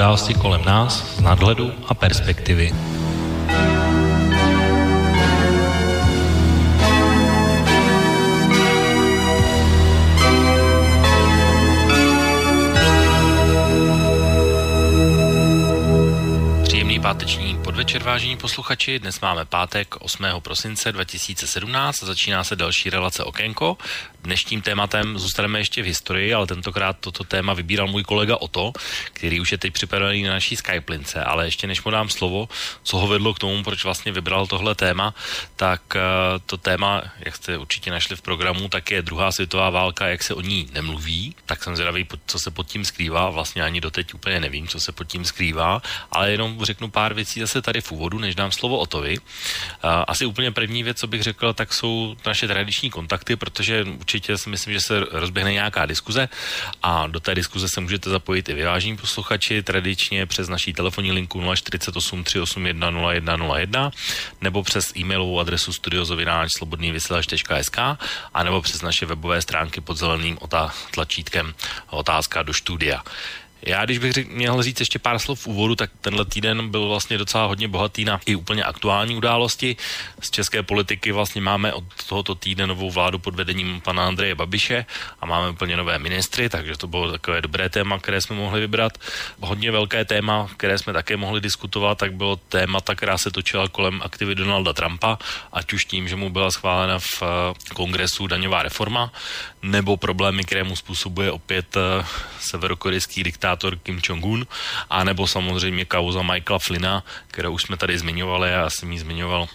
události kolem nás z nadhledu a perspektivy. páteční podvečer, vážení posluchači. Dnes máme pátek 8. prosince 2017 a začíná se další relace Okénko. Dnešním tématem zůstaneme ještě v historii, ale tentokrát toto téma vybíral můj kolega Oto, který už je teď připravený na naší Skype lince. Ale ještě než mu dám slovo, co ho vedlo k tomu, proč vlastně vybral tohle téma, tak eh, to téma, jak jste určitě našli v programu, tak je druhá světová válka, jak se o ní nemluví. Tak jsem zvědavý, co se pod tím skrývá. Vlastně ani doteď úplně nevím, co se pod tím skrývá, ale jenom řeknu pár věcí zase tady v úvodu, než dám slovo Otovi. Asi úplně první věc, co bych řekl, tak jsou naše tradiční kontakty, protože určitě si myslím, že se rozběhne nějaká diskuze a do té diskuze se můžete zapojit i vy, vážení posluchači, tradičně přes naší telefonní linku 048 381 0101 nebo přes e-mailovou adresu studiozovináč.slobodnývysílač.sk a nebo přes naše webové stránky pod zeleným tlačítkem otázka do studia. Já, když bych řek, měl říct ještě pár slov v úvodu, tak tenhle týden byl vlastně docela hodně bohatý na i úplně aktuální události. Z české politiky vlastně máme od tohoto týdne novou vládu pod vedením pana Andreje Babiše a máme úplně nové ministry, takže to bylo takové dobré téma, které jsme mohli vybrat. Hodně velké téma, které jsme také mohli diskutovat, tak bylo témata, která se točila kolem aktivy Donalda Trumpa, ať už tím, že mu byla schválena v eh, kongresu daňová reforma, nebo problémy, které mu způsobuje opět eh, severokorejský diktát diktátor Kim Jong-un, anebo samozřejmě kauza Michaela Flina, kterou už jsme tady zmiňovali, já jsem ji zmiňoval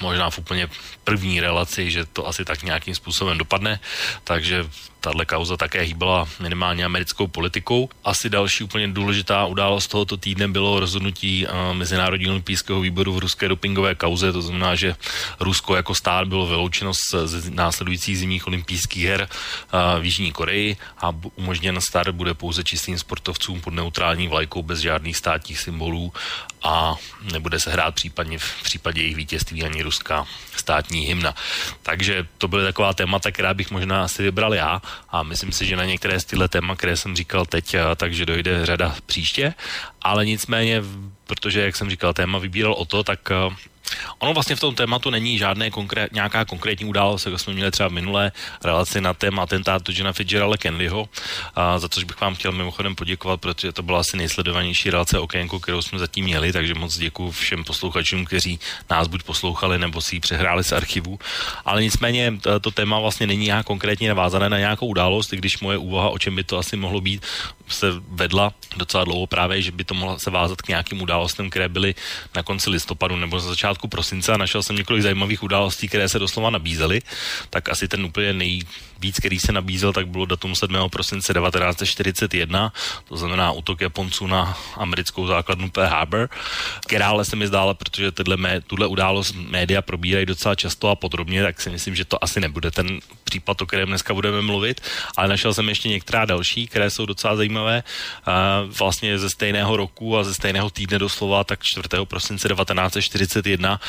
možná v úplně první relaci, že to asi tak nějakým způsobem dopadne, takže tahle kauza také hýbala minimálně americkou politikou. Asi další úplně důležitá událost tohoto týdne bylo rozhodnutí uh, Mezinárodního olympijského výboru v ruské dopingové kauze, to znamená, že Rusko jako stát bylo vyloučeno z, následujících zimních olympijských her uh, v Jižní Koreji a umožněn start bude pouze čistým sportovcům pod neutrální vlajkou bez žádných státních symbolů a nebude se hrát případně v případě jejich vítězství ani ruská státní hymna. Takže to byly taková témata, která bych možná asi vybral já a myslím si, že na některé z tyhle téma, které jsem říkal teď, takže dojde řada příště, ale nicméně, protože, jak jsem říkal, téma vybíral o to, tak Ono vlastně v tom tématu není žádné konkrét, nějaká konkrétní událost, jako jsme měli třeba minulé relaci na téma atentátu Johna Fitzgeralda Kenleyho, a za což bych vám chtěl mimochodem poděkovat, protože to byla asi nejsledovanější relace okénko, kterou jsme zatím měli, takže moc děkuji všem posluchačům, kteří nás buď poslouchali nebo si ji přehráli z archivu. Ale nicméně to téma vlastně není nějak konkrétně navázané na nějakou událost, i když moje úvaha, o čem by to asi mohlo být, se vedla docela dlouho právě, že by to mohlo se vázat k nějakým událostem, které byly na konci listopadu nebo na začátku prosince. A našel jsem několik zajímavých událostí, které se doslova nabízely, tak asi ten úplně nej, víc, který se nabízel, tak bylo datum 7. prosince 1941, to znamená útok Japonců na americkou základnu Pearl Harbor, která ale se mi zdála, protože tyhle mé, tuhle událost média probírají docela často a podrobně, tak si myslím, že to asi nebude ten případ, o kterém dneska budeme mluvit, ale našel jsem ještě některá další, které jsou docela zajímavé. Vlastně ze stejného roku a ze stejného týdne doslova, tak 4. prosince 1941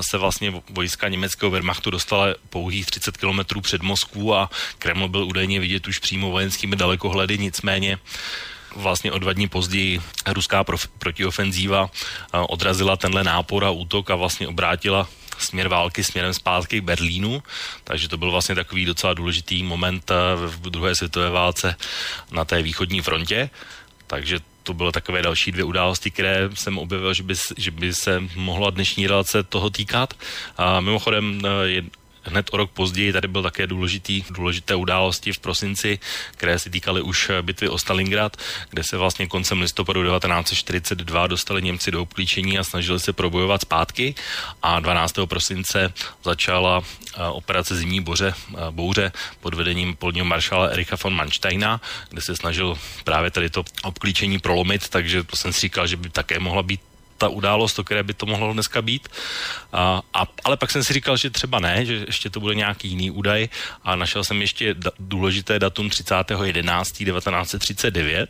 se vlastně vojska německého Wehrmachtu dostala pouhých 30 kilometrů před Moskvu a Kreml byl údajně vidět už přímo vojenskými dalekohledy, nicméně vlastně o dva dní později ruská prof- protiofenzíva odrazila tenhle nápor a útok a vlastně obrátila směr války směrem zpátky k Berlínu, takže to byl vlastně takový docela důležitý moment v druhé světové válce na té východní frontě, takže to bylo takové další dvě události, které jsem objevil, že by, že by se mohla dnešní relace toho týkat. A mimochodem hned o rok později tady byl také důležitý, důležité události v prosinci, které se týkaly už bitvy o Stalingrad, kde se vlastně koncem listopadu 1942 dostali Němci do obklíčení a snažili se probojovat zpátky a 12. prosince začala eh, operace Zimní boře, eh, bouře pod vedením polního maršála Ericha von Mansteina, kde se snažil právě tady to obklíčení prolomit, takže jsem si říkal, že by také mohla být ta událost, o které by to mohlo dneska být. A, a, ale pak jsem si říkal, že třeba ne, že ještě to bude nějaký jiný údaj. A našel jsem ještě da, důležité datum 30.11.1939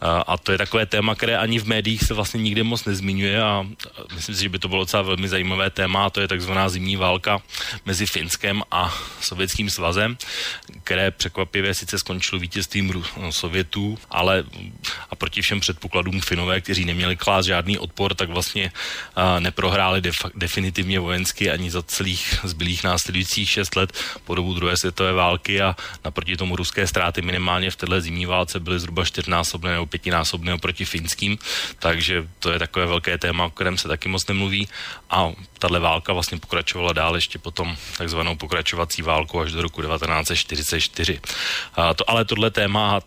a, a to je takové téma, které ani v médiích se vlastně nikdy moc nezmiňuje. A myslím si, že by to bylo docela velmi zajímavé téma a to je takzvaná zimní válka mezi Finskem a Sovětským svazem, které překvapivě sice skončilo vítězstvím Sovětů, ale a proti všem předpokladům Finové, kteří neměli klás žádný odpor, tak vlastně neprohráli def- definitivně vojensky ani za celých zbylých následujících šest let po dobu druhé světové války a naproti tomu ruské ztráty minimálně v této zimní válce byly zhruba čtyřnásobné nebo pětinásobné proti finským, takže to je takové velké téma, o kterém se taky moc nemluví a tahle válka vlastně pokračovala dál ještě potom takzvanou pokračovací válku až do roku 1944. A to, ale tohle téma a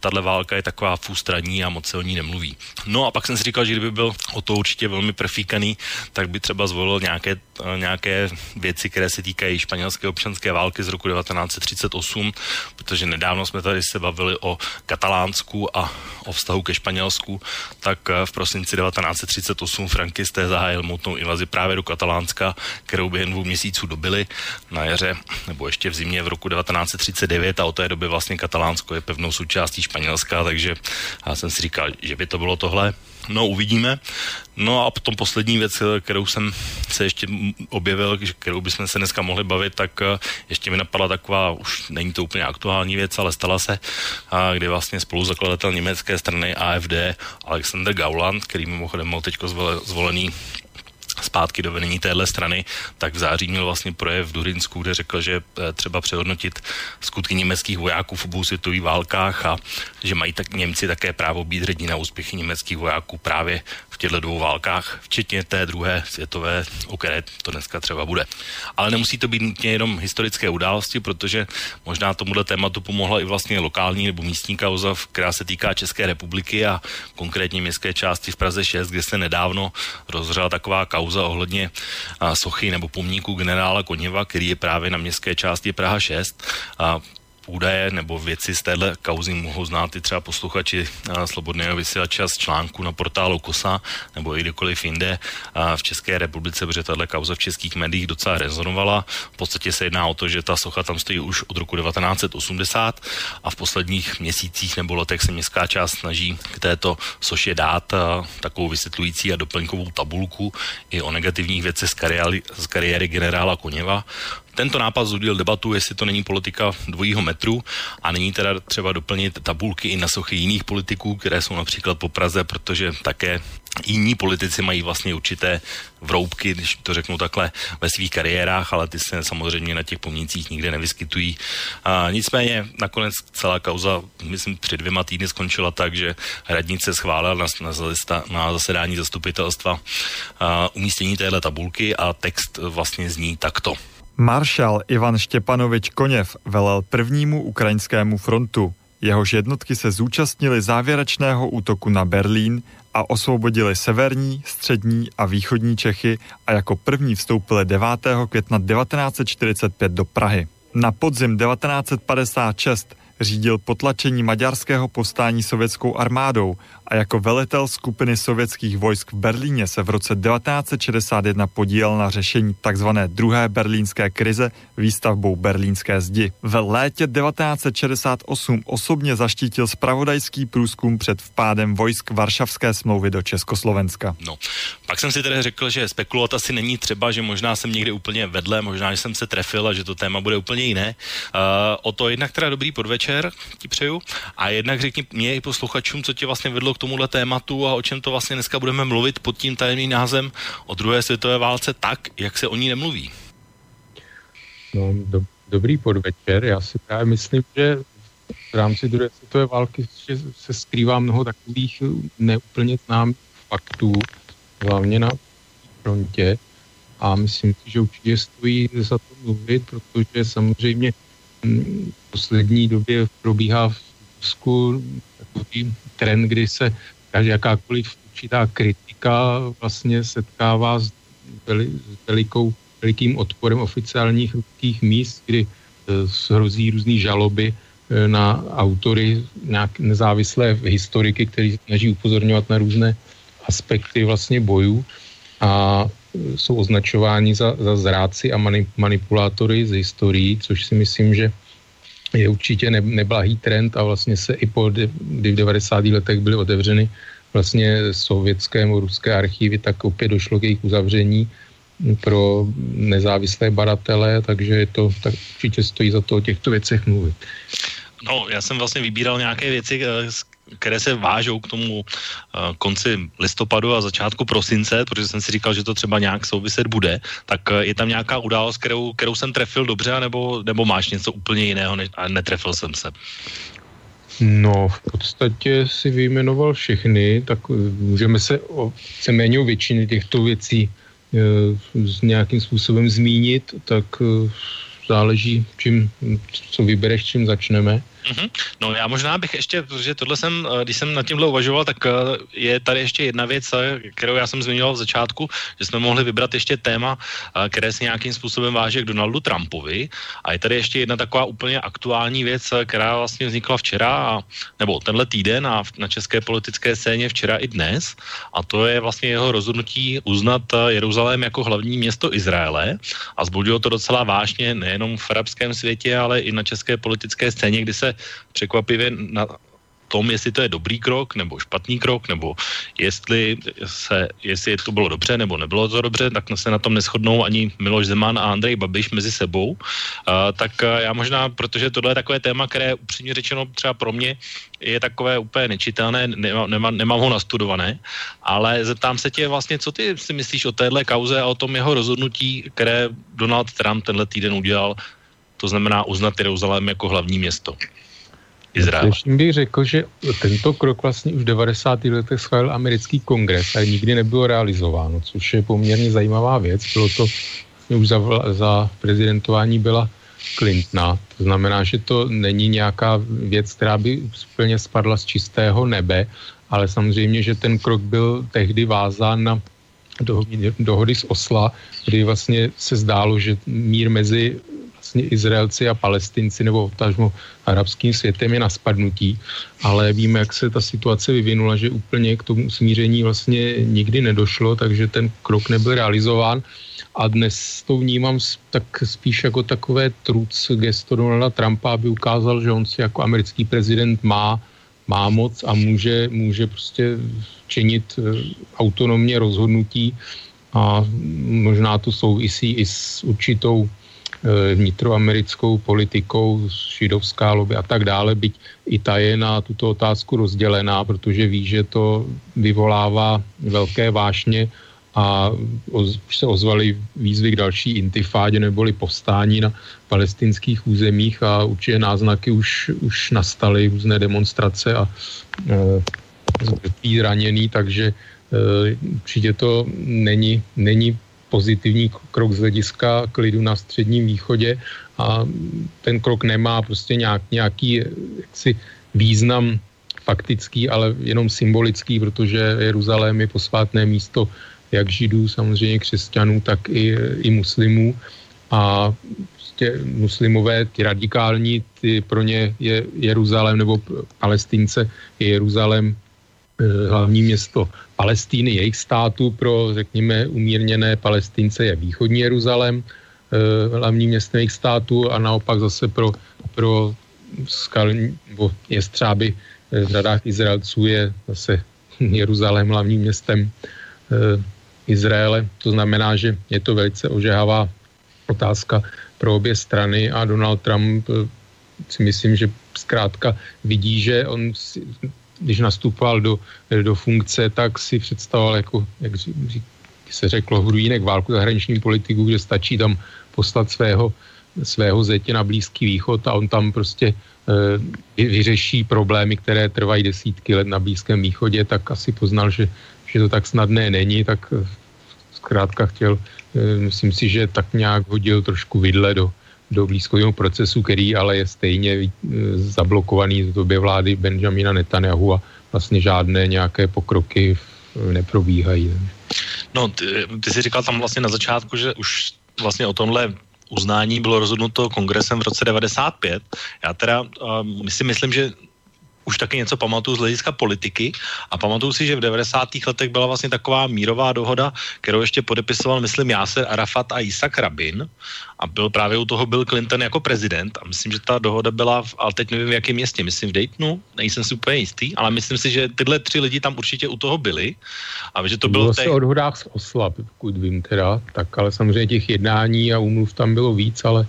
tahle válka je taková fústraní a moc se o ní nemluví. No a pak jsem si říkal, že kdyby byl o to určitě velmi profíkaný, tak by třeba zvolil nějaké, nějaké věci, které se týkají španělské občanské války z roku 1938, protože nedávno jsme tady se bavili o Katalánsku a o vztahu ke Španělsku, tak v prosinci 1938 frankisté zahájil mutnou invazi právě do Katalánska, kterou během dvou měsíců dobili na jaře nebo ještě v zimě v roku 1939 a od té doby vlastně Katalánsko je pevnou součástí Španělska, takže já jsem si říkal, že by to bylo tohle. No, uvidíme. No a potom poslední věc, kterou jsem se ještě objevil, kterou bychom se dneska mohli bavit, tak eh, ještě mi napadla taková, už není to úplně aktuální věc, ale stala se, kdy vlastně spoluzakladatel německé strany AFD Alexander Gauland, který mimochodem byl teď zvolený zpátky do vedení téhle strany, tak v září měl vlastně projev v Durinsku, kde řekl, že eh, třeba přehodnotit skutky německých vojáků v obou světových válkách a že mají tak Němci také právo být hrdí na úspěchy německých vojáků právě v těchto dvou válkách, včetně té druhé světové, o které to dneska třeba bude. Ale nemusí to být nutně jenom historické události, protože možná tomuhle tématu pomohla i vlastně lokální nebo místní kauza, která se týká České republiky a konkrétně městské části v Praze 6, kde se nedávno rozřela taková kauza ohledně sochy nebo pomníku generála Koněva, který je právě na městské části Praha 6. A údaje nebo věci z téhle kauzy mohou znát i třeba posluchači Slobodného vysílače z článku na portálu KOSA nebo i kdekoliv jinde v České republice, protože tahle kauza v českých médiích docela rezonovala. V podstatě se jedná o to, že ta socha tam stojí už od roku 1980 a v posledních měsících nebo letech se městská část snaží k této soše dát takovou vysvětlující a doplňkovou tabulku i o negativních věcech z kariéry, z kariéry generála Koněva. Tento nápad zudil debatu, jestli to není politika dvojího metru a není teda třeba doplnit tabulky i na sochy jiných politiků, které jsou například po Praze, protože také jiní politici mají vlastně určité vroubky, když to řeknu takhle, ve svých kariérách, ale ty se samozřejmě na těch pomnících nikde nevyskytují. A nicméně nakonec celá kauza, myslím, před dvěma týdny skončila tak, že radnice schválila na, na, na zasedání zastupitelstva a, umístění téhle tabulky a text vlastně zní takto. Maršal Ivan Štěpanovič Koněv velel prvnímu ukrajinskému frontu. Jehož jednotky se zúčastnili závěrečného útoku na Berlín a osvobodili severní, střední a východní Čechy a jako první vstoupili 9. května 1945 do Prahy. Na podzim 1956 řídil potlačení maďarského povstání sovětskou armádou a jako velitel skupiny sovětských vojsk v Berlíně se v roce 1961 podílel na řešení tzv. druhé berlínské krize výstavbou berlínské zdi. V létě 1968 osobně zaštítil spravodajský průzkum před vpádem vojsk Varšavské smlouvy do Československa. No, pak jsem si tedy řekl, že spekulovat asi není třeba, že možná jsem někde úplně vedle, možná, že jsem se trefil a že to téma bude úplně jiné. Uh, o to jednak teda dobrý podvečer ti přeju a jednak řekni mě i posluchačům, co tě vlastně vedlo k tomuhle tématu a o čem to vlastně dneska budeme mluvit pod tím tajemným názvem o druhé světové válce tak, jak se o ní nemluví. No, do, dobrý podvečer. Já si právě myslím, že v rámci druhé světové války se skrývá mnoho takových neúplně známých faktů, hlavně na frontě. A myslím si, že určitě stojí za to mluvit, protože samozřejmě v poslední době probíhá v Rusku takový trend, kdy se jakákoliv určitá kritika vlastně setkává s, veli, s velikou, velikým odporem oficiálních ruských míst, kdy e, hrozí různé žaloby e, na autory nějak nezávislé historiky, kteří snaží upozorňovat na různé aspekty vlastně bojů. A jsou označováni za, za zráci a manipulátory z historií, což si myslím, že je určitě ne, neblahý trend a vlastně se i po, kdy v 90. letech byly otevřeny vlastně sovětské nebo ruské archivy, tak opět došlo k jejich uzavření pro nezávislé baratele, takže je to, tak určitě stojí za to o těchto věcech mluvit. No, já jsem vlastně vybíral nějaké věci, eh, které se vážou k tomu uh, konci listopadu a začátku prosince, protože jsem si říkal, že to třeba nějak souviset bude, tak uh, je tam nějaká událost, kterou, kterou jsem trefil dobře, nebo, nebo máš něco úplně jiného a netrefil jsem se? No, v podstatě si vyjmenoval všechny, tak eh, můžeme se o víceméně většiny těchto věcí s nějakým způsobem zmínit, tak záleží, čím, co vybereš, čím začneme. Mm-hmm. No já možná bych ještě, protože tohle jsem, eh, když jsem nad tímhle uvažoval, tak eh, je tady ještě jedna věc, eh, kterou já jsem zmiňoval v začátku, že jsme mohli vybrat ještě téma, které se nějakým způsobem váže k Donaldu Trumpovi. A je tady ještě jedna taková úplně aktuální věc, která vlastně vznikla včera, a, nebo tenhle týden a na české politické scéně včera i dnes. A to je vlastně jeho rozhodnutí uznat Jeruzalém jako hlavní město Izraele. A zbudilo to docela vážně nejenom v arabském světě, ale i na české politické scéně, kdy se překvapivě na tom, jestli to je dobrý krok nebo špatný krok, nebo jestli, se, jestli to bylo dobře nebo nebylo to dobře, tak se na tom neschodnou ani Miloš Zeman a Andrej Babiš mezi sebou. Uh, tak já možná, protože tohle je takové téma, které upřímně řečeno třeba pro mě je takové úplně nečitelné, nemá, nemá, nemám ho nastudované, ale zeptám se tě vlastně, co ty si myslíš o téhle kauze a o tom jeho rozhodnutí, které Donald Trump tenhle týden udělal, to znamená uznat Jeruzalém jako hlavní město. Izrael. Ještě bych řekl, že tento krok vlastně už v 90. letech schválil americký kongres a nikdy nebylo realizováno, což je poměrně zajímavá věc. Bylo to už za, za prezidentování byla Clintona. To znamená, že to není nějaká věc, která by úplně spadla z čistého nebe, ale samozřejmě, že ten krok byl tehdy vázán na dohody z Osla, kdy vlastně se zdálo, že mír mezi vlastně Izraelci a Palestinci nebo tažmo arabským světem je na spadnutí, ale víme, jak se ta situace vyvinula, že úplně k tomu smíření vlastně nikdy nedošlo, takže ten krok nebyl realizován. A dnes to vnímám tak spíš jako takové truc gesto Donalda Trumpa, aby ukázal, že on si jako americký prezident má, má moc a může, může prostě činit eh, autonomně rozhodnutí. A možná to souvisí i s určitou vnitroamerickou politikou, židovská lobby a tak dále, byť i ta je na tuto otázku rozdělená, protože ví, že to vyvolává velké vášně a už se ozvaly výzvy k další intifádě neboli povstání na palestinských územích a určitě náznaky už, už nastaly různé demonstrace a e, raněný, takže e, určitě to není, není pozitivní krok z hlediska klidu na středním východě a ten krok nemá prostě nějak, nějaký jaksi význam faktický, ale jenom symbolický, protože Jeruzalém je posvátné místo jak židů, samozřejmě křesťanů, tak i, i muslimů. A prostě muslimové, ty radikální, ty pro ně je Jeruzalém nebo palestince je Jeruzalém Eh, hlavní město Palestíny, jejich státu pro, řekněme, umírněné Palestince je východní Jeruzalém, eh, hlavní město jejich státu a naopak zase pro, pro skal, nebo jestřáby eh, v řadách Izraelců je zase Jeruzalém hlavním městem Izraele. To znamená, že je to velice ožehavá otázka pro obě strany a Donald Trump si myslím, že zkrátka vidí, že on když nastupoval do, do funkce, tak si představoval, jako, jak se řeklo, hrujínek válku zahraniční politiku, kde stačí tam poslat svého, svého zetě na Blízký východ a on tam prostě e, vyřeší problémy, které trvají desítky let na Blízkém východě, tak asi poznal, že, že to tak snadné není, tak eh, zkrátka chtěl, e, myslím si, že tak nějak hodil trošku vidle do, do blízkového procesu, který ale je stejně e, zablokovaný v době vlády Benjamina Netanyahu a vlastně žádné nějaké pokroky neprobíhají. No, ty, ty jsi říkal tam vlastně na začátku, že už vlastně o tomhle uznání bylo rozhodnuto kongresem v roce 95. Já teda uh, si myslím, že už taky něco pamatuju z hlediska politiky a pamatuju si, že v 90. letech byla vlastně taková mírová dohoda, kterou ještě podepisoval, myslím, Jáser Arafat a Isaac Rabin. A byl právě u toho Bill Clinton jako prezident. A myslím, že ta dohoda byla, v, ale teď nevím v jakém městě, myslím v Daytonu, nejsem si úplně jistý, ale myslím si, že tyhle tři lidi tam určitě u toho byli. A že to bylo... Bylo se o dohodách z Osla, pokud vím teda, tak ale samozřejmě těch jednání a úmluv tam bylo víc, ale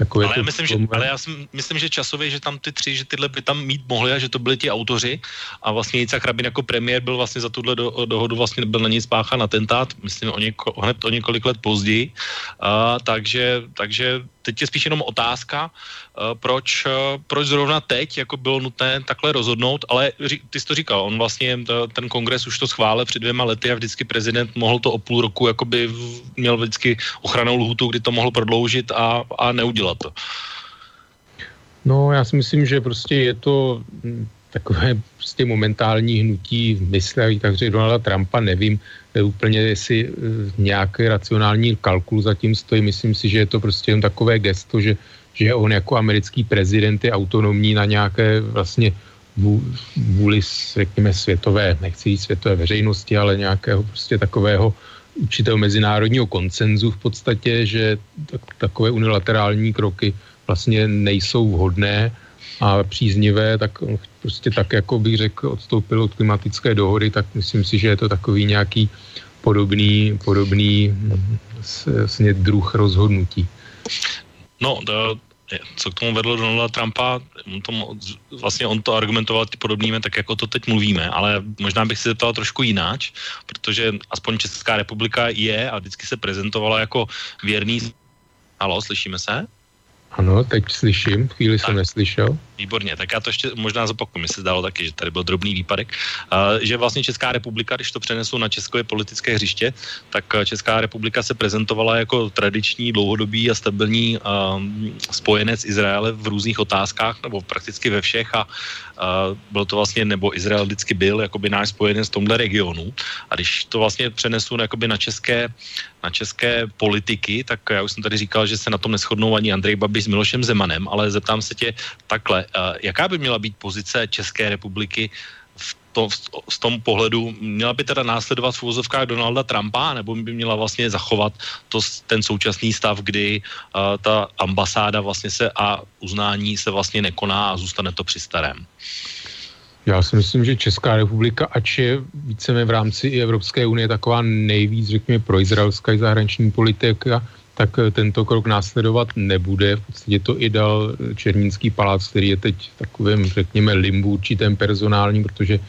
Takové ale, já myslím, že, ale já si myslím, že časově, že tam ty tři, že tyhle by tam mít mohli a že to byli ti autoři. A vlastně Jicak Rabin jako premiér byl vlastně za tuhle do, dohodu vlastně byl na ní spáchan atentát, myslím o něko, hned o několik let později, a, takže, takže teď je spíš jenom otázka, uh, proč, uh, proč zrovna teď jako bylo nutné takhle rozhodnout, ale ty jsi to říkal, on vlastně ten kongres už to schválil před dvěma lety a vždycky prezident mohl to o půl roku, jakoby měl vždycky ochranou lhutu, kdy to mohl prodloužit a, a neudělat to. No, já si myslím, že prostě je to hm, takové prostě momentální hnutí mysle, takže Donalda Trumpa, nevím úplně, jestli eh, nějaký racionální kalkul zatím stojí. Myslím si, že je to prostě jen takové gesto, že, že on jako americký prezident je autonomní na nějaké vlastně vůli, řekněme, světové, nechci říct světové veřejnosti, ale nějakého prostě takového určitého mezinárodního koncenzu v podstatě, že tak, takové unilaterální kroky vlastně nejsou vhodné a příznivé, tak prostě tak, jako bych řekl, odstoupil od klimatické dohody, tak myslím si, že je to takový nějaký podobný, podobný vlastně druh rozhodnutí. No, to, co k tomu vedlo Donalda Trumpa, on to, vlastně on to argumentoval ty podobnými, tak jako to teď mluvíme, ale možná bych se zeptal trošku jináč, protože aspoň Česká republika je a vždycky se prezentovala jako věrný... Halo, slyšíme se? Ano, teď slyším, chvíli tak, jsem neslyšel. Výborně, tak já to ještě možná zopakuju, mi se zdálo taky, že tady byl drobný výpadek, že vlastně Česká republika, když to přenesu na české politické hřiště, tak Česká republika se prezentovala jako tradiční, dlouhodobý a stabilní um, spojenec Izraele v různých otázkách, nebo prakticky ve všech a bylo to vlastně, nebo Izrael vždycky byl jakoby náš spojenec v tomhle regionu. A když to vlastně přenesu jakoby na české, na české politiky, tak já už jsem tady říkal, že se na tom neschodnou ani Andrej Babiš s Milošem Zemanem, ale zeptám se tě takhle, jaká by měla být pozice České republiky v to, v tom pohledu měla by teda následovat v úvozovkách Donalda Trumpa, nebo by měla vlastně zachovat to, ten současný stav, kdy uh, ta ambasáda vlastně se a uznání se vlastně nekoná a zůstane to při starém? Já si myslím, že Česká republika, ač je více v rámci i Evropské unie taková nejvíc, řekněme, proizraelská zahraniční politika, tak eh, tento krok následovat nebude. V podstatě to i dal Černínský palác, který je teď takovým, řekněme, limbu určitém personálním, protože e,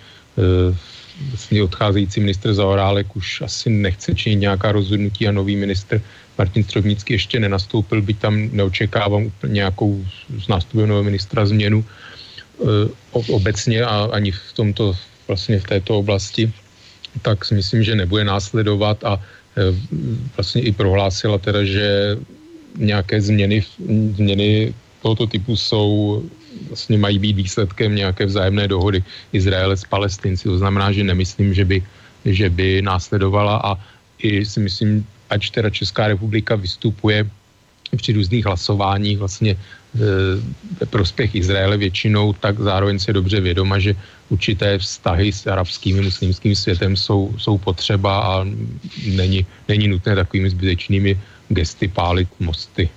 vlastně odcházející ministr Zaorálek už asi nechce činit nějaká rozhodnutí a nový ministr Martin Stropnický ještě nenastoupil, byť tam neočekávám úplně nějakou z nástupem nového ministra změnu e, obecně a ani v tomto vlastně v této oblasti, tak si myslím, že nebude následovat a Eh, vlastně i prohlásila teda, že nějaké změny, změny tohoto typu jsou, vlastně mají být výsledkem nějaké vzájemné dohody Izraele s Palestinci. To znamená, že nemyslím, že by, že by následovala a i si myslím, ať teda Česká republika vystupuje při různých hlasováních vlastně eh, ve prospěch Izraele většinou, tak zároveň se dobře vědoma, že určité vztahy s arabským muslimským světem jsou, jsou potřeba a není, není nutné takovými zbytečnými gesty pálit mosty.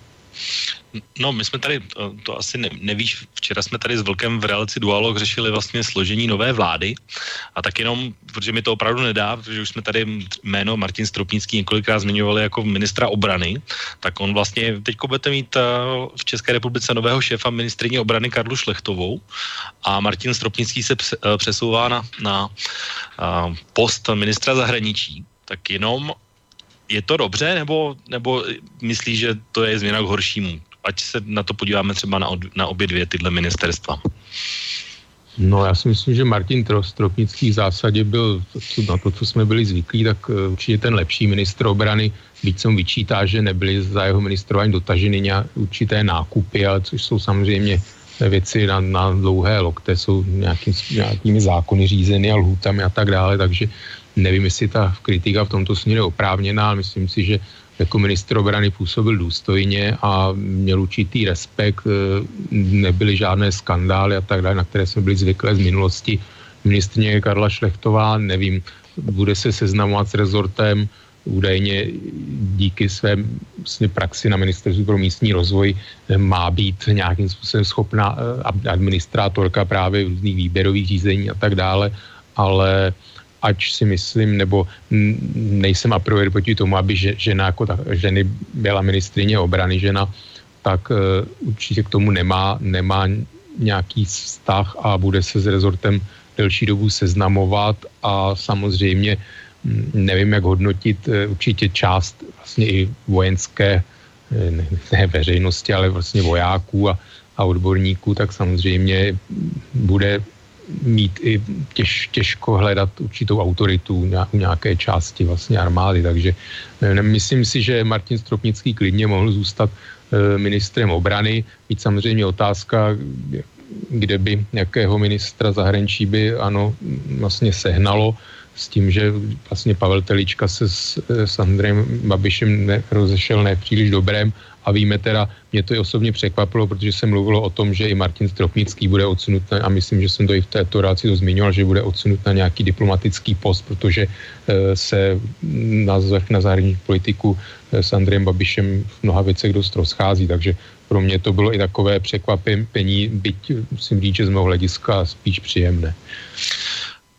No, my jsme tady, to asi ne, nevíš, včera jsme tady s Vlkem v relaci Dualog řešili vlastně složení nové vlády. A tak jenom, protože mi to opravdu nedá, protože už jsme tady jméno Martin Stropnický několikrát zmiňovali jako ministra obrany, tak on vlastně, teď budete mít v České republice nového šéfa ministrině obrany Karlu Šlechtovou a Martin Stropnický se přesouvá na, na post ministra zahraničí, tak jenom je to dobře, nebo, nebo myslíš, že to je změna k horšímu? ať se na to podíváme třeba na, na obě dvě tyhle ministerstva. No já si myslím, že Martin Stropnický v zásadě byl na to, co jsme byli zvyklí, tak eh, určitě ten lepší ministr obrany, byť jsem vyčítá, že nebyly za jeho ministrování dotaženy nějak, určité nákupy, ale což jsou samozřejmě věci na, na dlouhé lokte, jsou nějaký, nějakými zákony řízeny a lhůtami a tak dále, takže nevím, jestli ta kritika v tomto směru je oprávněná, ale myslím si, že jako ministr obrany působil důstojně a měl určitý respekt, nebyly žádné skandály a tak dále, na které jsme byli zvyklé z minulosti. Ministrně Karla Šlechtová, nevím, bude se seznamovat s rezortem, údajně díky své vlastně praxi na ministerstvu pro místní rozvoj eh, má být nějakým způsobem schopná eh, administrátorka právě různých výběrových řízení a tak dále, ale ač si myslím, nebo nejsem a priori proti tomu, aby žena jako ta, ženy byla ministrině obrany žena, tak uh, určitě k tomu nemá, nemá nějaký vztah a bude se s rezortem delší dobu seznamovat a samozřejmě nevím, jak hodnotit eh, určitě část vlastně i vojenské, eh, ne, ne veřejnosti, ale vlastně vojáků a, a odborníků, tak samozřejmě bude mít i těž, těžko hledat určitou autoritu u nějaké části vlastně armády, takže ne, myslím si, že Martin Stropnický klidně mohl zůstat e, ministrem obrany, být samozřejmě otázka, kde by jakého ministra zahraničí by ano vlastně sehnalo, s tím, že vlastně Pavel Telička se s, s Andrejem Babišem ne, rozešel nepříliš dobrém a víme teda, mě to i osobně překvapilo, protože se mluvilo o tom, že i Martin Stropnický bude odsunut na, a myslím, že jsem to i v této ráci to zmiňoval, že bude odsunut na nějaký diplomatický post, protože e, se názvech na zahraniční politiku e, s Andrejem Babišem v mnoha věcech dost rozchází, takže pro mě to bylo i takové překvapení, byť musím říct, že z mého hlediska spíš příjemné.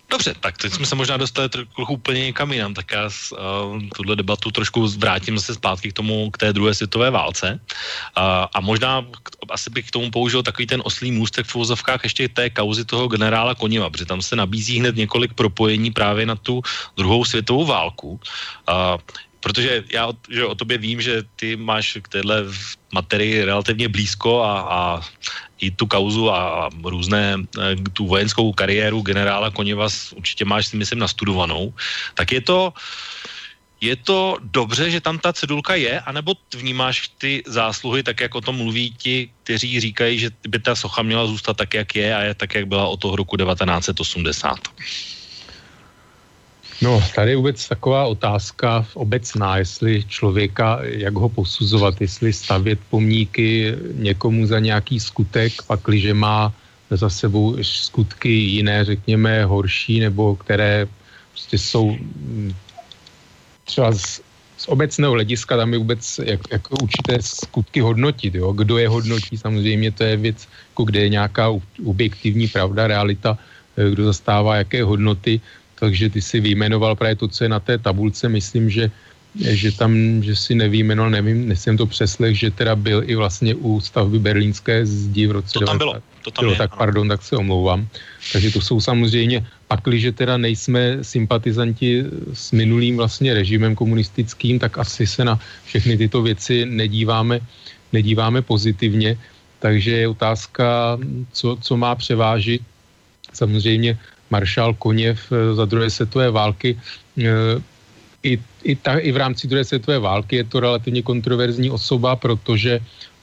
Dobře, tak teď jsme se možná dostali trochu úplně někam jinam, tak já uh, tuhle debatu trošku vrátím se zpátky k tomu, k té druhé světové válce. Uh, a možná asi bych k tomu použil takový ten oslý můstek v úzovkách ještě té kauzy toho generála Koniva, protože tam se nabízí hned několik propojení právě na tu druhou světovou válku. Uh, protože já že o tobě vím, že ty máš k téhle materii relativně blízko a, a i tu kauzu a, různé, eh, tu vojenskou kariéru generála Koněva určitě máš, si myslím, nastudovanou, tak je to, je to dobře, že tam ta cedulka je, anebo vnímáš ty zásluhy tak, jak o tom mluví ti, kteří říkají, že by ta socha měla zůstat tak, jak je a je tak, jak byla od toho roku 1980? No, tady je vůbec taková otázka obecná, jestli člověka, jak ho posuzovat, jestli stavět pomníky někomu za nějaký skutek, pakliže má za sebou skutky jiné, řekněme, horší, nebo které prostě jsou třeba z, z obecného hlediska tam je vůbec jak, jako určité skutky hodnotit. Jo? Kdo je hodnotí, samozřejmě to je věc, jako kde je nějaká objektivní pravda, realita, eh, kdo zastává jaké hodnoty takže ty si vyjmenoval právě to, co je na té tabulce, myslím, že že tam, že si nevýjmenoval, nevím, nesem to přeslech, že teda byl i vlastně u stavby berlínské zdi v roce to tam bylo, to tam bylo, je, tak ano. pardon, tak se omlouvám. Takže to jsou samozřejmě, pakliže teda nejsme sympatizanti s minulým vlastně režimem komunistickým, tak asi se na všechny tyto věci nedíváme, nedíváme pozitivně. Takže je otázka, co, co má převážit. Samozřejmě maršál Koněv eh, za druhé světové války. Eh, I, i, ta, I v rámci druhé světové války je to relativně kontroverzní osoba, protože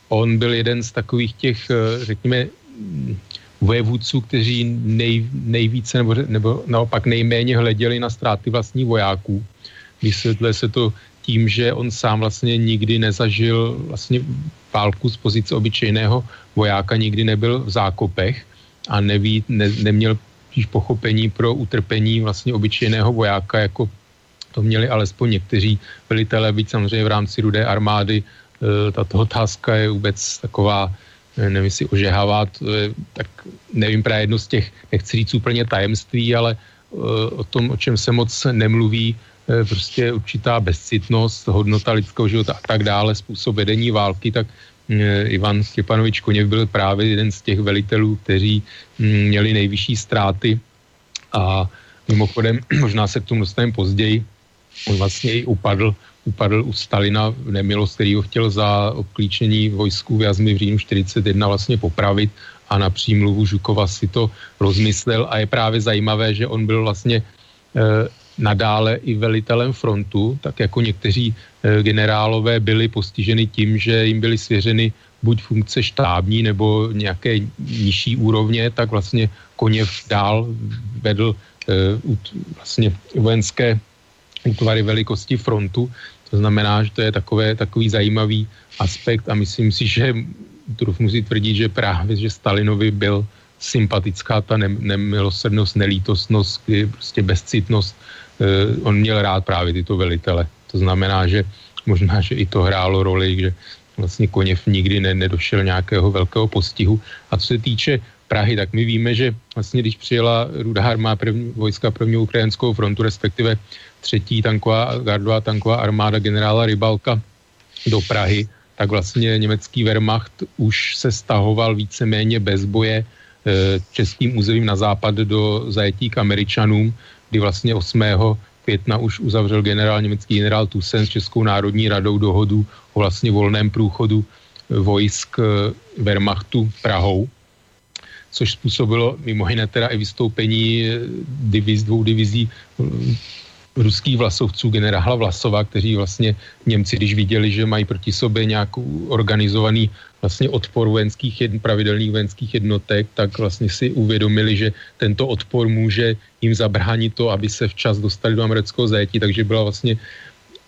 on byl jeden z takových těch, eh, řekněme, vojevůdců, kteří nej, nejvíce nebo, nebo naopak nejméně hleděli na ztráty vlastních vojáků. Vysvětluje se to tím, že on sám vlastně nikdy nezažil vlastně válku z pozice obyčejného vojáka, nikdy nebyl v zákopech a neví, ne, neměl spíš pochopení pro utrpení vlastně obyčejného vojáka, jako to měli alespoň někteří velitelé, být samozřejmě v rámci rudé armády. E, tato otázka je vůbec taková, e, nevím si ožehavá, je, tak nevím, právě jedno z těch, nechci říct úplně tajemství, ale e, o tom, o čem se moc nemluví, prostě určitá bezcitnost, hodnota lidského života a tak dále, způsob vedení války, tak Ivan Stěpanovič Koněv byl právě jeden z těch velitelů, kteří mm, měli nejvyšší ztráty. A mimochodem, možná se k tomu dostaneme později, on vlastně i upadl, upadl u Stalina v nemilost, který ho chtěl za obklíčení vojsků v Jazmy v říjnu 41 vlastně popravit a na přímluvu Žukova si to rozmyslel. A je právě zajímavé, že on byl vlastně eh, nadále i velitelem frontu, tak jako někteří e, generálové byli postiženi tím, že jim byly svěřeny buď funkce štábní nebo nějaké nižší úrovně, tak vlastně Koněv dál vedl e, vlastně vojenské útvary velikosti frontu. To znamená, že to je takové, takový zajímavý aspekt a myslím si, že Truf musí tvrdit, že právě, že Stalinovi byl sympatická ta ne, nemilosrdnost, nelítostnost, prostě bezcitnost. Eh, on měl rád právě tyto velitele. To znamená, že možná, že i to hrálo roli, že vlastně Koněv nikdy ne, nedošel nějakého velkého postihu. A co se týče Prahy, tak my víme, že vlastně když přijela Rudá armáda první, vojska prvního ukrajinskou frontu, respektive třetí tanková, gardová tanková armáda generála Rybalka do Prahy, tak vlastně německý Wehrmacht už se stahoval víceméně bez boje eh, českým územím na západ do zajetí k Američanům, kdy vlastně 8. května už uzavřel generál německý generál Tusen s Českou národní radou dohodu o vlastně volném průchodu eh, vojsk eh, Wehrmachtu Prahou, což způsobilo mimo jiné teda i vystoupení diviz, dvou divizí ruských vlasovců, generála Vlasova, kteří vlastně Němci, když viděli, že mají proti sobě nějakou organizovaný vlastně odpor vojenských jedn, pravidelných vojenských jednotek, tak vlastně si uvědomili, že tento odpor může jim zabránit to, aby se včas dostali do amerického zajetí, takže byla vlastně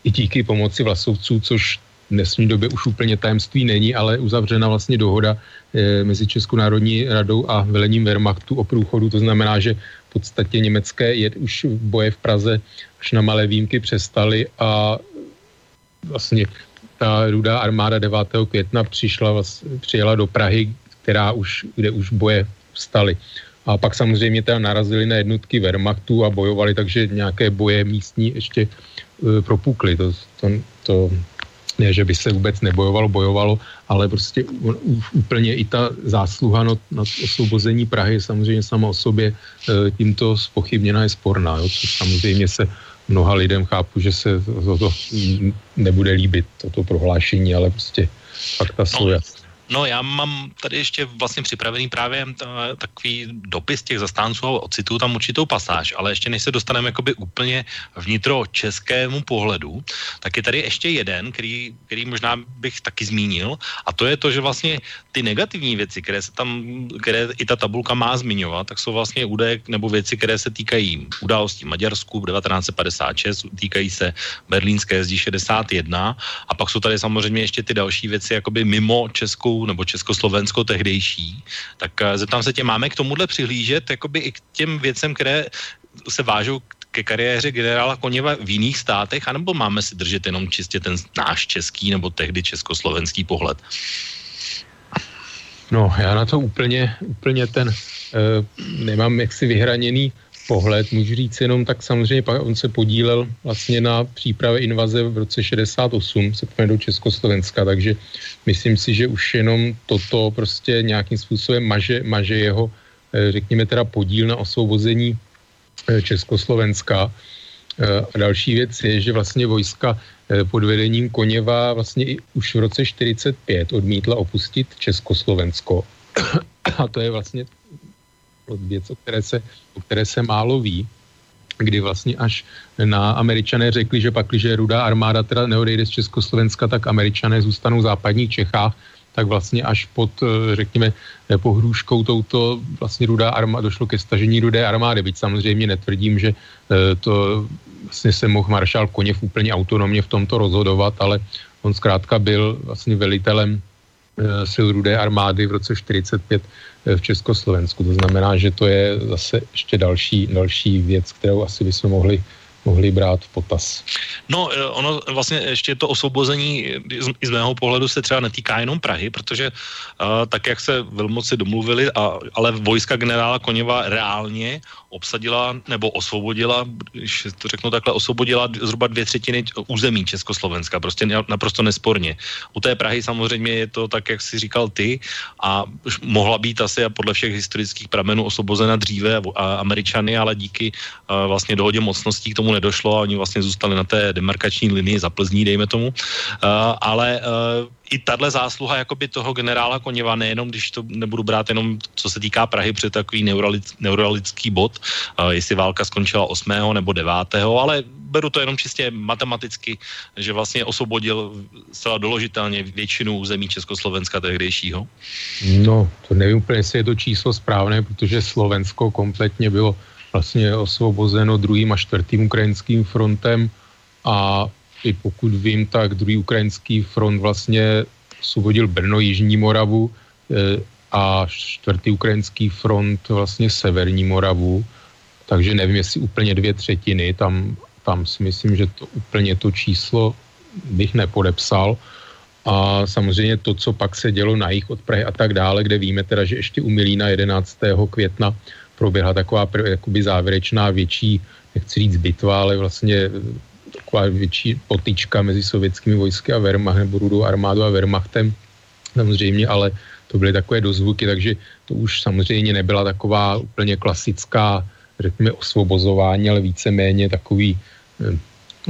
i díky pomoci vlasovců, což v dnešní době už úplně tajemství není, ale uzavřena vlastně dohoda e, mezi Českou národní radou a velením Wehrmachtu o průchodu. To znamená, že podstatě německé je už boje v Praze až na malé výjimky přestaly a vlastně ta rudá armáda 9. května přišla, přijela do Prahy, která už, kde už boje vstaly. A pak samozřejmě teda narazili na jednotky Wehrmachtu a bojovali, takže nějaké boje místní ještě uh, propukly. To, to, to ne, že by se vůbec nebojovalo, bojovalo, ale prostě úplně i ta zásluha na, na osvobození Prahy samozřejmě sama o sobě uh, tímto spochybněna je sporná, jo, což samozřejmě se mnoha lidem chápu, že se to, to nebude líbit, toto prohlášení, ale prostě fakta jsou jasná. No já mám tady ještě vlastně připravený právě eh, takový dopis těch zastánců a ocitů tam určitou pasáž, ale ještě než se dostaneme jakoby úplně vnitro českému pohledu, tak je tady ještě jeden, který, který možná bych taky zmínil a to je to, že vlastně ty negativní věci, které se tam, které i ta tabulka má zmiňovat, tak jsou vlastně údaje nebo věci, které se týkají událostí Maďarsku v 1956, týkají se berlínské zdi 61 a pak jsou tady samozřejmě ještě ty další věci jakoby mimo Českou nebo Československo tehdejší, tak eh, zeptám se tě, máme k tomuhle přihlížet jakoby i k těm věcem, které se vážou ke kariéře generála Koněva v jiných státech, anebo máme si držet jenom čistě ten náš český nebo tehdy československý pohled? No, já na to úplně, úplně ten uh, nemám jaksi vyhraněný pohled, můžu říct jenom, tak samozřejmě pak on se podílel vlastně na přípravě invaze v roce 68, se do Československa, takže myslím si, že už jenom toto prostě nějakým způsobem maže, maže jeho, eh, řekněme teda podíl na osvobození eh, Československa. Eh, a další věc je, že vlastně vojska pod vedením Koněva vlastně i už v roce 45 odmítla opustit Československo. A to je vlastně věc, o které se, o které se málo ví, kdy vlastně až na američané řekli, že pak, když rudá armáda teda neodejde z Československa, tak američané zůstanou v západních Čechách, tak vlastně až pod, eh, řekněme, eh, pohrůžkou touto vlastně rudá armáda, došlo ke stažení rudé armády, byť samozřejmě netvrdím, že eh, to vlastně se mohl maršál Koněv úplně autonomně v tomto rozhodovat, ale on zkrátka byl vlastně velitelem sil rudé armády v roce 45 v Československu. To znamená, že to je zase ještě další, další věc, kterou asi bychom mohli mohli brát v potaz. No, eh, ono vlastně ještě to osvobození i z mého pohledu se třeba netýká jenom Prahy, protože uh, tak, jak se velmoci domluvili, a, ale vojska generála Koněva reálně obsadila nebo osvobodila, když to řeknu takhle, osvobodila zhruba dvě třetiny území Československa, prostě naprosto nesporně. U té Prahy samozřejmě je to tak, jak si říkal ty a mohla být asi a podle všech historických pramenů osvobozena dříve a Američany, ale díky uh, vlastně dohodě mocností k nedošlo a oni vlastně zůstali na té demarkační linii za Plzní, dejme tomu. Uh, ale uh, i tahle zásluha jakoby toho generála Koněva, nejenom když to nebudu brát jenom co se týká Prahy před takový neuralic, neuralický bod, uh, jestli válka skončila 8. nebo 9. ale beru to jenom čistě matematicky, že vlastně osvobodil zcela doložitelně většinu území Československa tehdejšího. No, to nevím úplně, jestli je to číslo správné, protože Slovensko kompletně bylo vlastně osvobozeno druhým a čtvrtým ukrajinským frontem a i pokud vím, tak druhý ukrajinský front vlastně osvobodil Brno, Jižní Moravu e, a čtvrtý ukrajinský front vlastně Severní Moravu, takže nevím, jestli úplně dvě třetiny, tam, tam si myslím, že to úplně to číslo bych nepodepsal. A samozřejmě to, co pak se dělo na jich od Prahy a tak dále, kde víme teda, že ještě u Milína 11. května proběhla taková jakoby závěrečná větší, nechci říct bitva, ale vlastně taková větší potička mezi sovětskými vojsky a Wehrmacht, nebo rudou armádu a Wehrmachtem, samozřejmě, ale to byly takové dozvuky, takže to už samozřejmě nebyla taková úplně klasická, řekněme, osvobozování, ale víceméně takový eh,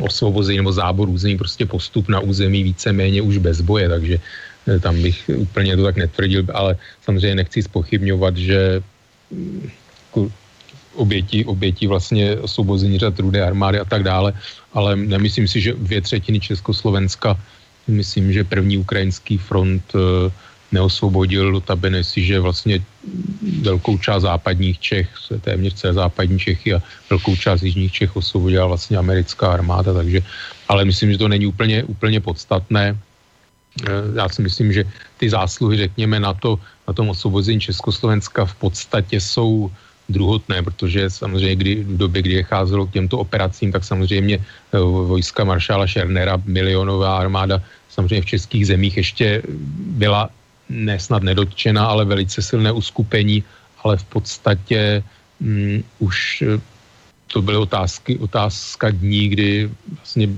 osvobození nebo zábor území, prostě postup na území víceméně už bez boje, takže eh, tam bych úplně to tak netvrdil, ale samozřejmě nechci spochybňovat, že mm, oběti, oběti vlastně osvobození řad rudé armády a tak dále, ale nemyslím si, že dvě třetiny Československa, myslím, že první ukrajinský front eh, neosvobodil, notabene si, že vlastně velkou část západních Čech, téměř celé západní Čechy a velkou část jižních Čech osvobodila vlastně americká armáda, takže, ale myslím, že to není úplně, úplně podstatné. Eh, já si myslím, že ty zásluhy, řekněme, na, to, na tom osvobození Československa v podstatě jsou druhotné, protože samozřejmě kdy, v době, kdy cházelo k těmto operacím, tak samozřejmě eh, vojska maršála Šernera, milionová armáda, samozřejmě v českých zemích ještě byla nesnad nedotčena, ale velice silné uskupení, ale v podstatě mm, už eh, to byly otázky, otázka dní, kdy vlastně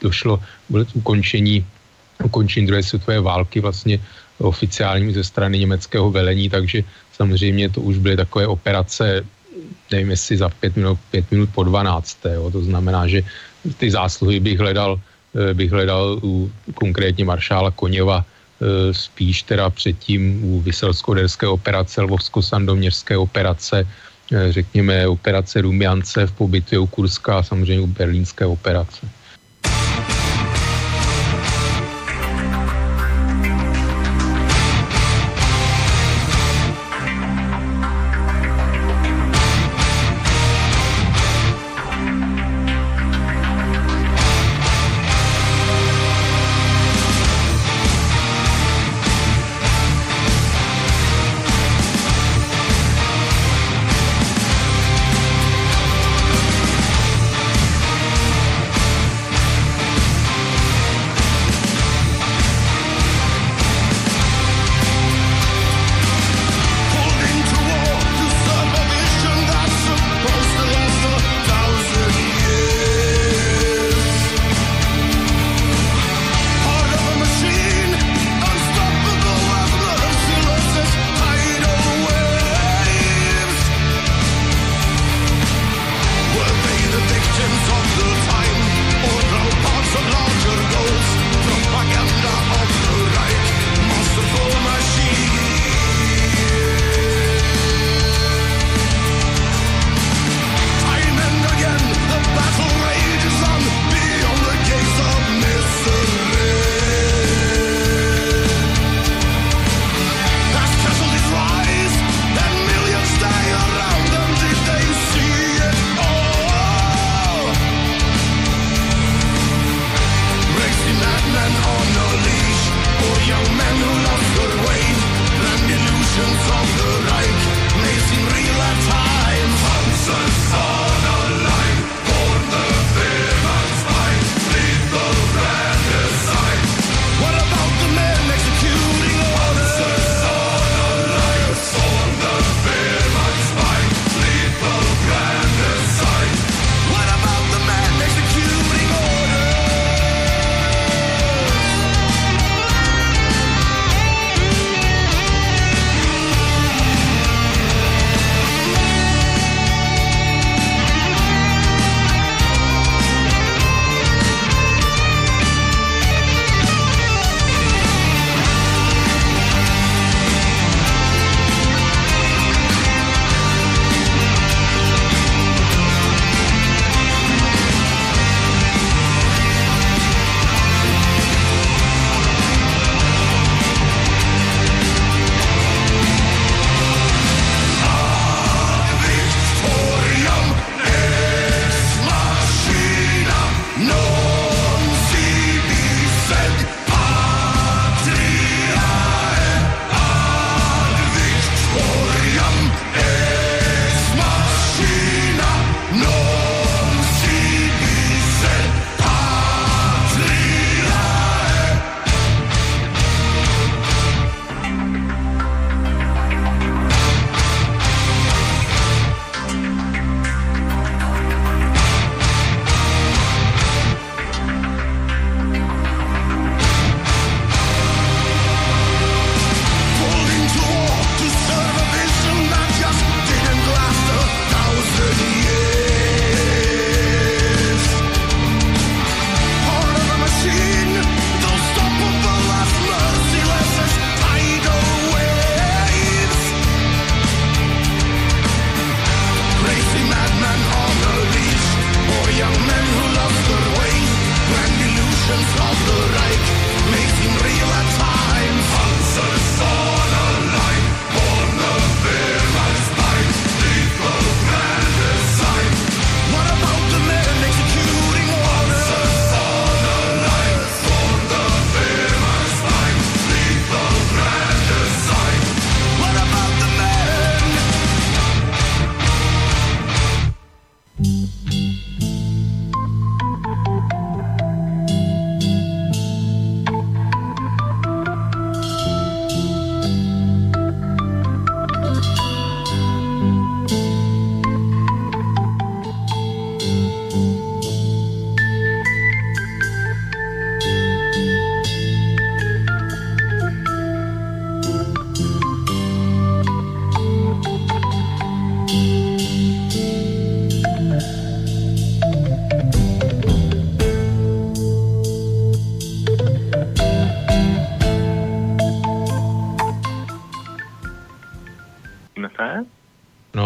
došlo k ukončení, ukončení druhé světové války vlastně oficiálním ze strany německého velení, takže samozřejmě to už byly takové operace, nevím jestli za pět minut, pět minut po dvanácté, jo, to znamená, že ty zásluhy bych hledal, eh, bych hledal u konkrétně maršála Koněva eh, spíš teda předtím u Vyselsko-Derské operace, Lvovsko-Sandoměřské operace, eh, řekněme operace Rumiance v pobytě u Kurska a samozřejmě u berlínské operace.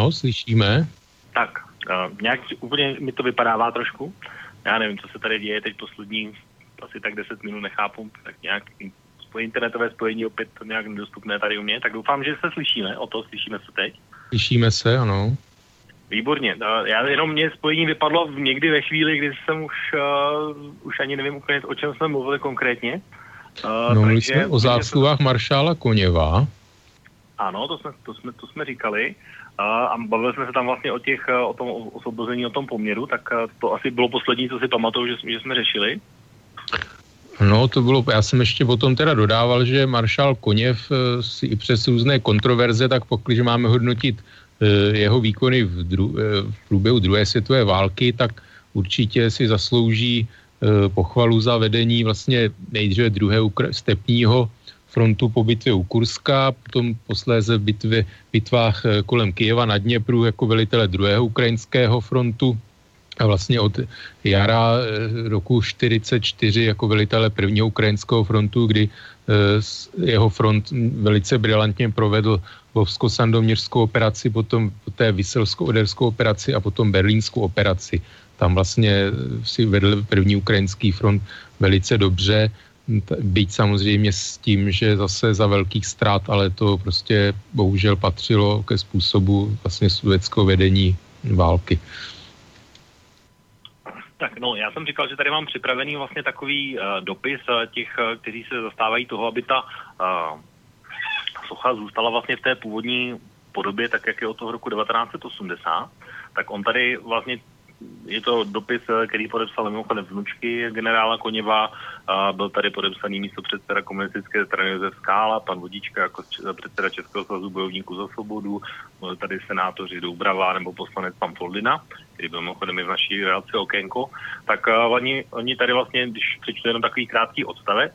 Ano, slyšíme. Tak, uh, nějak úplně mi to vypadává trošku. Já nevím, co se tady děje teď poslední asi tak 10 minut nechápu, tak nějak internetové spojení opět nějak nedostupné tady u mě, tak doufám, že se slyšíme, o to slyšíme se teď. Slyšíme se, ano. Výborně. Já jenom mě spojení vypadlo v někdy ve chvíli, kdy jsem už, uh, už ani nevím úplně, o čem jsme mluvili konkrétně. Uh, no, takže, jsme o zásluhách maršála Koněva. Ano, to jsme, to jsme, to jsme říkali. A bavili jsme se tam vlastně o těch, o tom osvobození, o tom poměru, tak uh, to asi bylo poslední, co si pamatuju, že, že jsme řešili. No, to bylo, já jsem ještě potom teda dodával, že maršál Koněv si i přes různé kontroverze, tak pokud máme hodnotit Eh, jeho výkony v, dru, eh, v průběhu druhé světové války, tak určitě si zaslouží eh, pochvalu za vedení vlastně nejdříve druhého stepního frontu po bitvě u Kurska, potom posléze v bitvě, bitvách kolem Kijeva na Dněpru jako velitele druhého ukrajinského frontu a vlastně od jara roku 44 jako velitele prvního ukrajinského frontu, kdy jeho front velice brilantně provedl Lovsko-Sandoměřskou operaci, potom té Vyselsko-Oderskou operaci a potom Berlínskou operaci. Tam vlastně si vedl první ukrajinský front velice dobře, byť samozřejmě s tím, že zase za velkých ztrát, ale to prostě bohužel patřilo ke způsobu vlastně sovětského vedení války. Tak no, já jsem říkal, že tady mám připravený vlastně takový uh, dopis uh, těch, uh, kteří se zastávají toho, aby ta uh, socha zůstala vlastně v té původní podobě, tak jak je od toho roku 1980, tak on tady vlastně je to dopis, který podepsal mimochodem vnučky generála Koněva, a byl tady podepsaný místo předseda komunistické strany Josef Skála, pan Vodička jako předseda Českého svazu bojovníků za svobodu, byl tady senátoři Doubrava nebo poslanec pan Foldina, který byl mimochodem i v naší relaci Okénko, tak uh, oni, oni tady vlastně, když přečtu jenom takový krátký odstavec,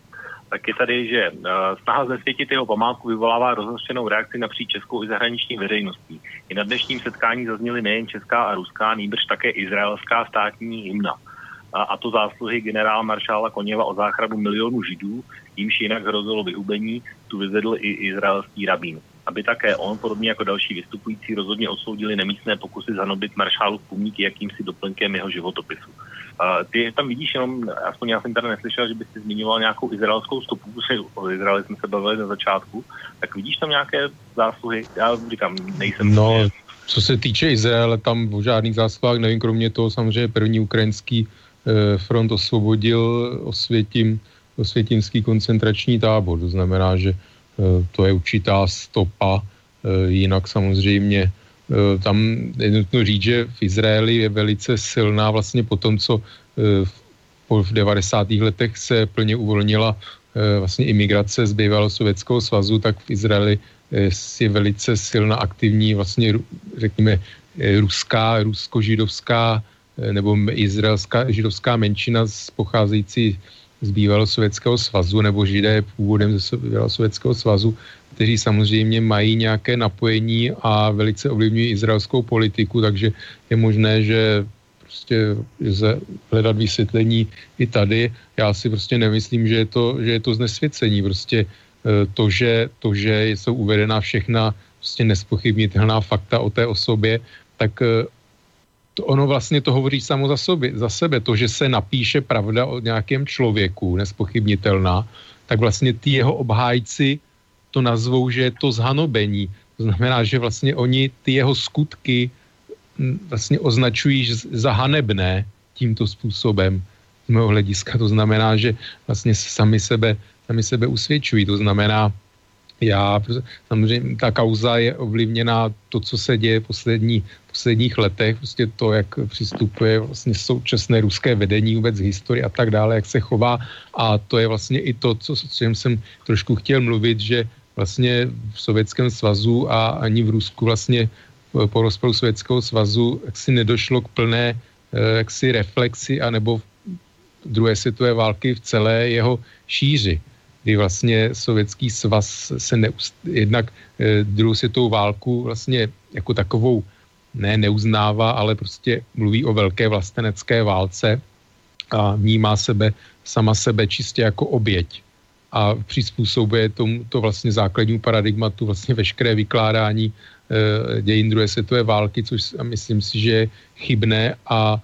tak je tady, že uh, snaha znesvětit jeho památku vyvolává rozhořčenou reakci napříč českou i zahraniční veřejností. I na dnešním setkání zazněly nejen česká a ruská, nýbrž také izraelská státní hymna. A, a to zásluhy generála maršála Koněva o záchranu milionů židů, jimž jinak hrozilo vyhubení, tu vyzvedl i izraelský rabín aby také on, podobně jako další vystupující, rozhodně odsoudili nemístné pokusy zanobit maršálu pomníky jakýmsi doplňkem jeho životopisu. Ty tam vidíš jenom, aspoň já jsem tady neslyšel, že by si zmiňoval nějakou izraelskou stopu, protože o Izraeli jsme se bavili na začátku, tak vidíš tam nějaké zásluhy? Já říkám, nejsem... No, mě... co se týče Izraele, tam o žádných zásluhách nevím, kromě toho samozřejmě první ukrajinský eh, front osvobodil osvětím, osvětímský koncentrační tábor, to znamená, že Eh, to je určitá stopa, eh, jinak samozřejmě tam je nutno říct, že v Izraeli je velice silná vlastně po tom, co v 90. letech se plně uvolnila vlastně imigrace z bývalého Sovětského svazu, tak v Izraeli je velice silná aktivní vlastně řekněme ruská, rusko-židovská nebo izraelská židovská menšina pocházející z bývalého Sovětského svazu nebo židé původem ze bývalého Sovětského svazu, kteří samozřejmě mají nějaké napojení a velice ovlivňují izraelskou politiku, takže je možné, že prostě hledat vysvětlení i tady. Já si prostě nemyslím, že je to, že je to znesvěcení. Prostě eh, to, že, to, že jsou uvedena všechna prostě nespochybnitelná fakta o té osobě, tak eh, to ono vlastně to hovoří samo za, sobě, za sebe. To, že se napíše pravda o nějakém člověku, nespochybnitelná, tak vlastně ty jeho obhájci to nazvou, že je to zhanobení. To znamená, že vlastně oni ty jeho skutky vlastně označují za hanebné tímto způsobem z mého hlediska. To znamená, že vlastně sami sebe, sami sebe usvědčují. To znamená, já, samozřejmě ta kauza je ovlivněná to, co se děje poslední, posledních letech, prostě to, jak přistupuje vlastně současné ruské vedení vůbec historii a tak dále, jak se chová a to je vlastně i to, co, čem jsem trošku chtěl mluvit, že vlastně v Sovětském svazu a ani v Rusku vlastně po rozpadu Sovětského svazu si nedošlo k plné eh, jaksi reflexi anebo druhé světové války v celé jeho šíři kdy vlastně Sovětský svaz se neust, jednak eh, druhou světovou válku vlastně jako takovou ne neuznává, ale prostě mluví o velké vlastenecké válce a vnímá sebe, sama sebe čistě jako oběť a přizpůsobuje tomu to vlastně základnímu paradigmatu vlastně veškeré vykládání dějin druhé světové války, což myslím si, že je chybné a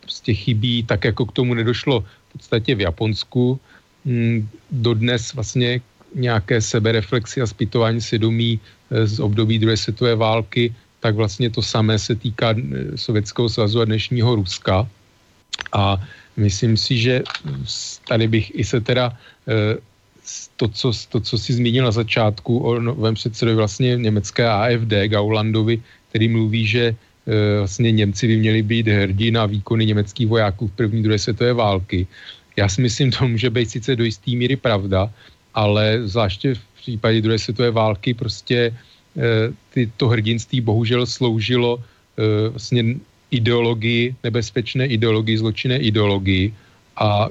prostě chybí, tak jako k tomu nedošlo v podstatě v Japonsku. Mm, dodnes vlastně nějaké sebereflexy a zpytování svědomí z období druhé světové války, tak vlastně to samé se týká Sovětského svazu a dnešního Ruska. A myslím si, že tady bych i se teda to, co, to, co si zmínil na začátku o novém předsedovi vlastně německé AFD, Gaulandovi, který mluví, že e, vlastně Němci by měli být hrdí na výkony německých vojáků v první, druhé světové války. Já si myslím, to může být sice do jisté míry pravda, ale zvláště v případě druhé světové války prostě e, ty, to hrdinství bohužel sloužilo e, vlastně ideologii, nebezpečné ideologii, zločinné ideologii a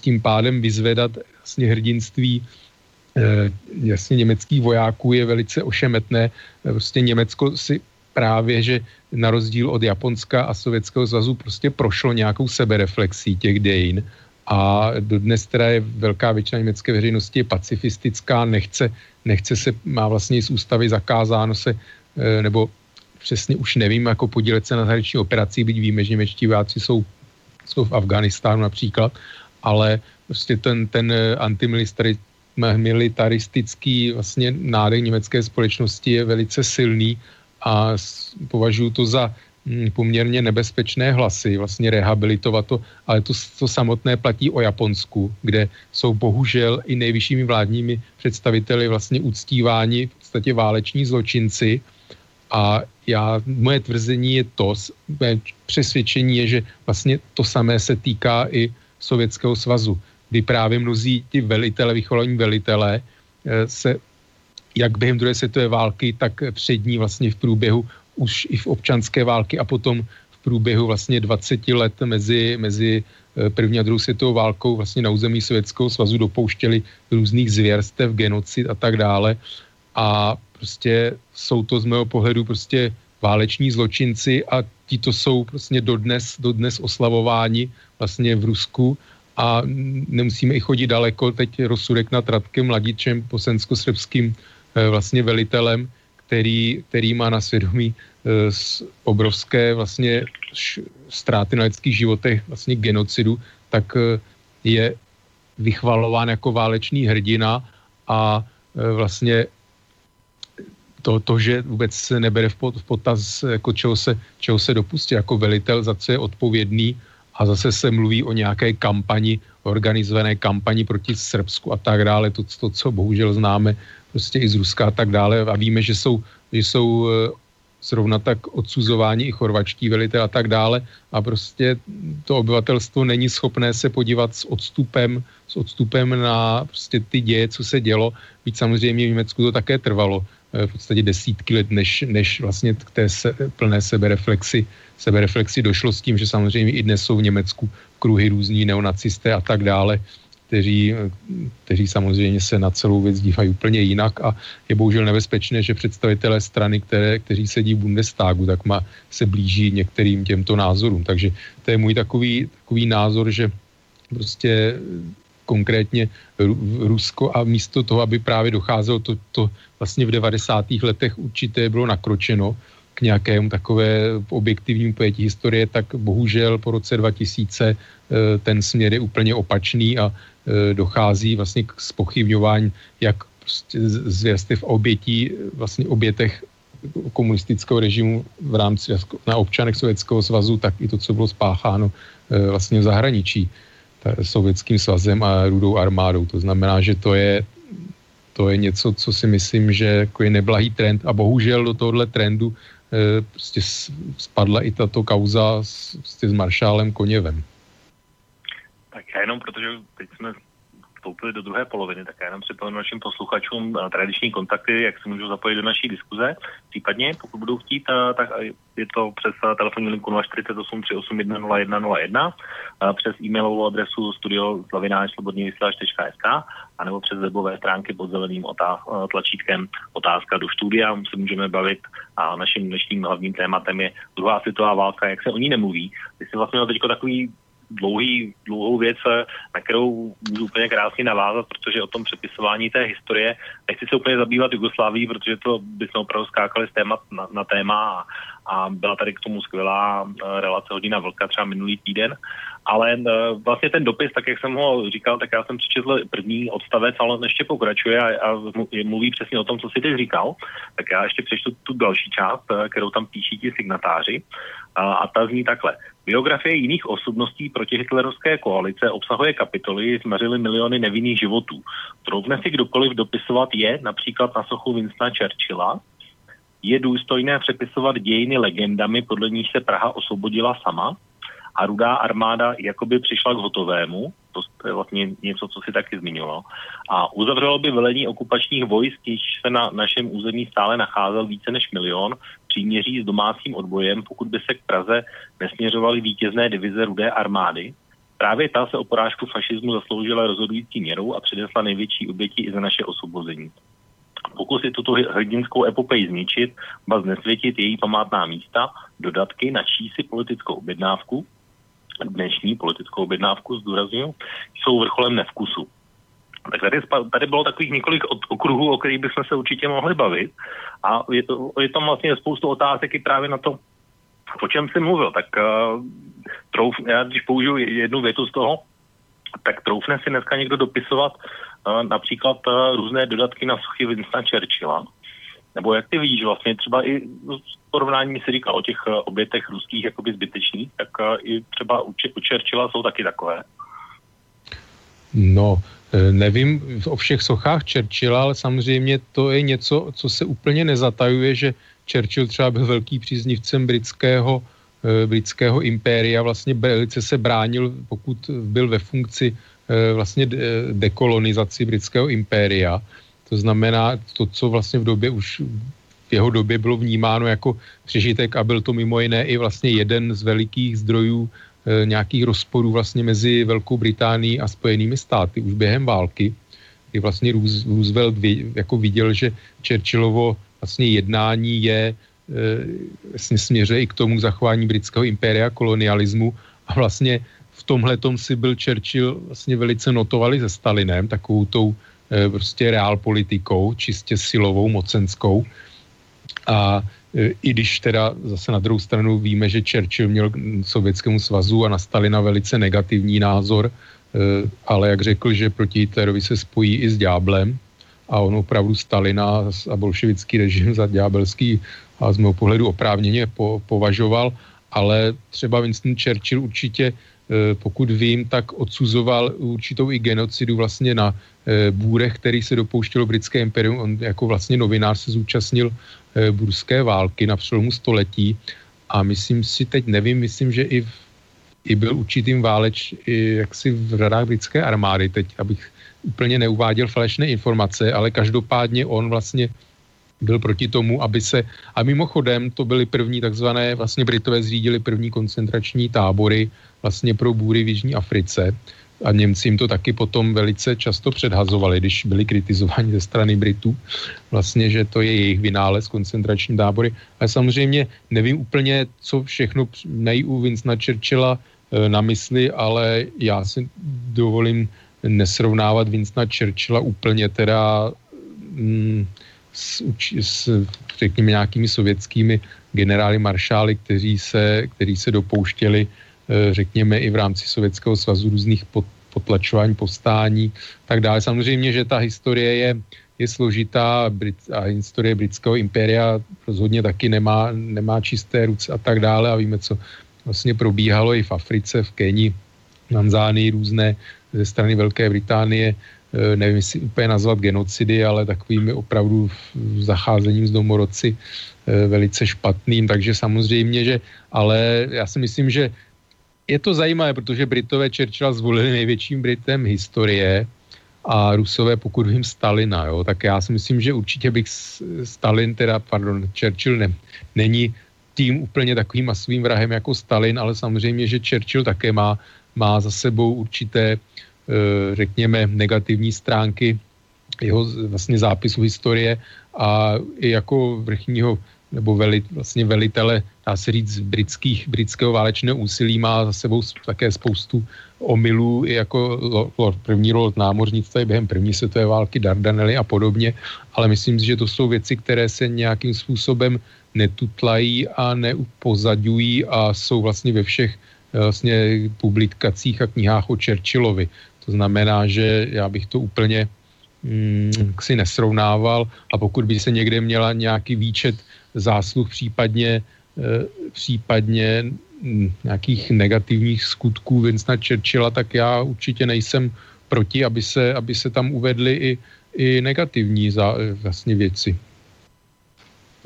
tím pádem vyzvedat vlastně hrdinství eh, jasně německých vojáků je velice ošemetné. Prostě Německo si právě, že na rozdíl od Japonska a Sovětského svazu prostě prošlo nějakou sebereflexí těch dejin a dodnes teda je velká většina německé veřejnosti je pacifistická, nechce, nechce se, má vlastně z ústavy zakázáno se, eh, nebo přesně už nevím, jako podílet se na zahraniční operací, byť víme, že němečtí vojáci jsou, jsou v Afganistánu například, ale prostě ten, ten eh, antimilitaristický vlastně nádech německé společnosti je velice silný a považuji to za hm, poměrně nebezpečné hlasy, vlastně rehabilitovat to, ale to, to samotné platí o Japonsku, kde jsou bohužel i nejvyššími vládními představiteli vlastně uctíváni v podstatě váleční zločinci. A já, moje tvrzení je to, přesvědčení je, že vlastně to samé se týká i Sovětského svazu, kdy právě mnozí ti velitele, vycholení velitelé eh, se jak během druhé světové války, tak před ní vlastně v průběhu už i v občanské války a potom v průběhu vlastně 20 let mezi, mezi eh, první a druhou světovou válkou vlastně na území Sovětského svazu dopouštěli různých zvěrstev, genocid a tak dále. A prostě jsou to z mého pohledu prostě váleční zločinci a ti to jsou prostě dodnes, dodnes oslavováni vlastně v Rusku a nemusíme i chodit daleko. Teď rozsudek nad Radkem Mladičem, posensko-srbským eh, vlastně velitelem, který, který má na svědomí eh, obrovské vlastně ztráty na lidských životech, vlastně genocidu, tak eh, je vychvalován jako válečný hrdina a vlastně to, to, že vůbec se nebere v potaz, jako čeho se, čeho se dopustí jako velitel, za co je odpovědný a zase se mluví o nějaké kampani, organizované kampani proti Srbsku a tak dále, to, to co bohužel známe prostě i z Ruska a tak dále. A víme, že jsou, že jsou eh, zrovna tak odsuzování i chorvačtí velitel a tak dále. A prostě to obyvatelstvo není schopné se podívat s odstupem, s odstupem na prostě ty děje, co se dělo, byť samozřejmě v Německu to také trvalo v podstatě desítky let, než, než vlastně k té se, plné sebereflexi sebereflexi došlo s tím, že samozřejmě i dnes jsou v Německu kruhy různí neonacisté a tak dále, kteří, kteří samozřejmě se na celou věc dívají úplně jinak a je bohužel nebezpečné, že představitelé strany, které, kteří sedí v Bundestagu, tak má, se blíží některým těmto názorům. Takže to je můj takový, takový názor, že prostě konkrétně Rusko a místo toho, aby právě docházelo to, to vlastně v 90. letech určitě bylo nakročeno, k nějakému takové objektivnímu pojetí historie, tak bohužel po roce 2000 eh, ten směr je úplně opačný a eh, dochází vlastně k spochybňování jak prostě zvěrstev obětí, vlastně obětech komunistického režimu v rámci na občanech Sovětského svazu, tak i to, co bylo spácháno eh, vlastně v zahraničí Sovětským svazem a rudou armádou. To znamená, že to je, to je něco, co si myslím, že jako je neblahý trend a bohužel do tohohle trendu Eh, prostě spadla i tato kauza s, prostě s maršálem Koněvem. Tak já jenom, protože teď jsme vstoupili do druhé poloviny, tak já jenom připomenu našim posluchačům eh, tradiční kontakty, jak se můžou zapojit do naší diskuze. Případně, pokud budou chtít, eh, tak je to přes telefonní linku 048 381 0101, přes e-mailovou adresu studioslavináčslobodnývysílač.sk a nebo přes webové stránky pod zeleným otáz, tlačítkem otázka do studia. Se můžeme bavit a naším dnešním hlavním tématem je druhá světová válka, jak se o ní nemluví. Ty jsi vlastně teď takový dlouhý, dlouhou věc, na kterou můžu úplně krásně navázat, protože o tom přepisování té historie. Nechci se úplně zabývat Jugosláví, protože to bychom opravdu skákali z téma na, na téma a, a byla tady k tomu skvělá relace hodina vlka třeba minulý týden. Ale vlastně ten dopis, tak jak jsem ho říkal, tak já jsem přečetl první odstavec, ale on ještě pokračuje a, a mluví přesně o tom, co si teď říkal. Tak já ještě přečtu tu další část, kterou tam píší ti signatáři. A, a ta zní takhle. Biografie jiných osobností proti hitlerovské koalice obsahuje kapitoly, zmařily miliony nevinných životů. Troufne si kdokoliv dopisovat je, například na sochu Winstona Churchilla, je důstojné přepisovat dějiny legendami, podle nich se Praha osvobodila sama a rudá armáda jakoby přišla k hotovému, to je vlastně něco, co si taky zmiňoval, a uzavřelo by velení okupačních vojsk, již se na našem území stále nacházel více než milion, příměří s domácím odbojem, pokud by se k Praze nesměřovaly vítězné divize rudé armády. Právě ta se o porážku fašismu zasloužila rozhodující měrou a přinesla největší oběti i za naše osvobození. Pokusy tuto hrdinskou epopeji zničit, ba znesvětit její památná místa, dodatky, načí si politickou objednávku, dnešní politickou objednávku, zdůraznuju, jsou vrcholem nevkusu. Tak tady, tady bylo takových několik okruhů, o kterých bychom se určitě mohli bavit a je, to, je tam vlastně spoustu otázek i právě na to, o čem jsem mluvil. Tak uh, trouf, já když použiju jednu větu z toho, tak troufne si dneska někdo dopisovat uh, například uh, různé dodatky na suchy Winstona Churchilla, nebo jak ty vidíš vlastně třeba i v porovnání si říkal o těch obětech ruských jakoby zbytečných, tak i třeba u, Churchilla jsou taky takové. No, nevím o všech sochách Churchilla, ale samozřejmě to je něco, co se úplně nezatajuje, že Churchill třeba byl velký příznivcem britského, e, britského impéria, vlastně velice se bránil, pokud byl ve funkci e, vlastně dekolonizaci britského impéria. To znamená to, co vlastně v době už v jeho době bylo vnímáno jako přežitek a byl to mimo jiné i vlastně jeden z velikých zdrojů nějakých rozporů vlastně mezi Velkou Británií a Spojenými státy už během války, kdy vlastně Roosevelt jako viděl, že Churchillovo vlastně jednání je vlastně směřuje i k tomu zachování britského impéria kolonialismu a vlastně v tomhle tom si byl Churchill vlastně velice notovali se Stalinem, takovou tou e, prostě reál politikou, čistě silovou, mocenskou. A e, i když teda zase na druhou stranu víme, že Churchill měl k Sovětskému svazu a na Stalina velice negativní názor, ale jak řekl, že proti Hitlerovi se spojí i s ďáblem a on opravdu Stalina a bolševický režim za ďábelský a z mého pohledu oprávněně po, považoval, ale třeba Winston Churchill určitě, e, pokud vím, tak odsuzoval určitou i genocidu vlastně na bůrech, který se dopouštělo britské imperium. On jako vlastně novinář se zúčastnil Eh, burské války na přelomu století a myslím si, teď nevím, myslím, že i, v, i byl určitým váleč i jaksi v radách britské armády, teď abych úplně neuváděl falešné informace, ale každopádně on vlastně byl proti tomu, aby se, a mimochodem to byly první takzvané, vlastně Britové zřídili první koncentrační tábory vlastně pro bůry v Jižní Africe, a Němci jim to taky potom velice často předhazovali, když byli kritizováni ze strany Britů, vlastně, že to je jejich vynález koncentrační tábory. Ale samozřejmě nevím úplně, co všechno u Vincenta Churchilla e, na mysli, ale já si dovolím nesrovnávat Vincenta Churchilla úplně teda mm, s, s, řekněme, nějakými sovětskými generály maršály, kteří se, kteří se dopouštěli Eh, řekněme i v rámci Sovětského svazu různých potlačování, povstání tak dále. Samozřejmě, že ta historie je, je složitá a historie britského impéria rozhodně taky nemá, nemá čisté ruce a tak dále a víme, co vlastně probíhalo i v Africe, v Keni, Tanzánii různé ze strany Velké Británie, eh, nevím, jestli úplně nazvat genocidy, ale takovými opravdu zacházením s domorodci eh, velice špatným, takže samozřejmě, že, ale já si myslím, že je to zajímavé, protože Britové Churchilla zvolili největším Britem historie a Rusové, pokud vím, Stalina, jo, tak já si myslím, že určitě bych Stalin, teda, pardon, Churchill ne, není tím úplně takovým masovým vrahem jako Stalin, ale samozřejmě, že Churchill také má, má za sebou určité, řekněme, negativní stránky jeho vlastně zápisu historie a i jako vrchního nebo veli, vlastně velitele, dá se říct, britských, britského válečného úsilí má za sebou také spoustu omylů, i jako lord, první lord námořnictva během první světové války, Dardanely a podobně, ale myslím si, že to jsou věci, které se nějakým způsobem netutlají a neupozadují a jsou vlastně ve všech eh, vlastně publikacích a knihách o Churchillovi. To znamená, že já bych to úplně mm, si nesrovnával a pokud by se někde měla nějaký výčet zásluh, případně, eh, případně hm, nějakých negativních skutků Vincenta Churchilla, tak já určitě nejsem proti, aby se, aby se tam uvedly i, i negativní za, vlastně věci.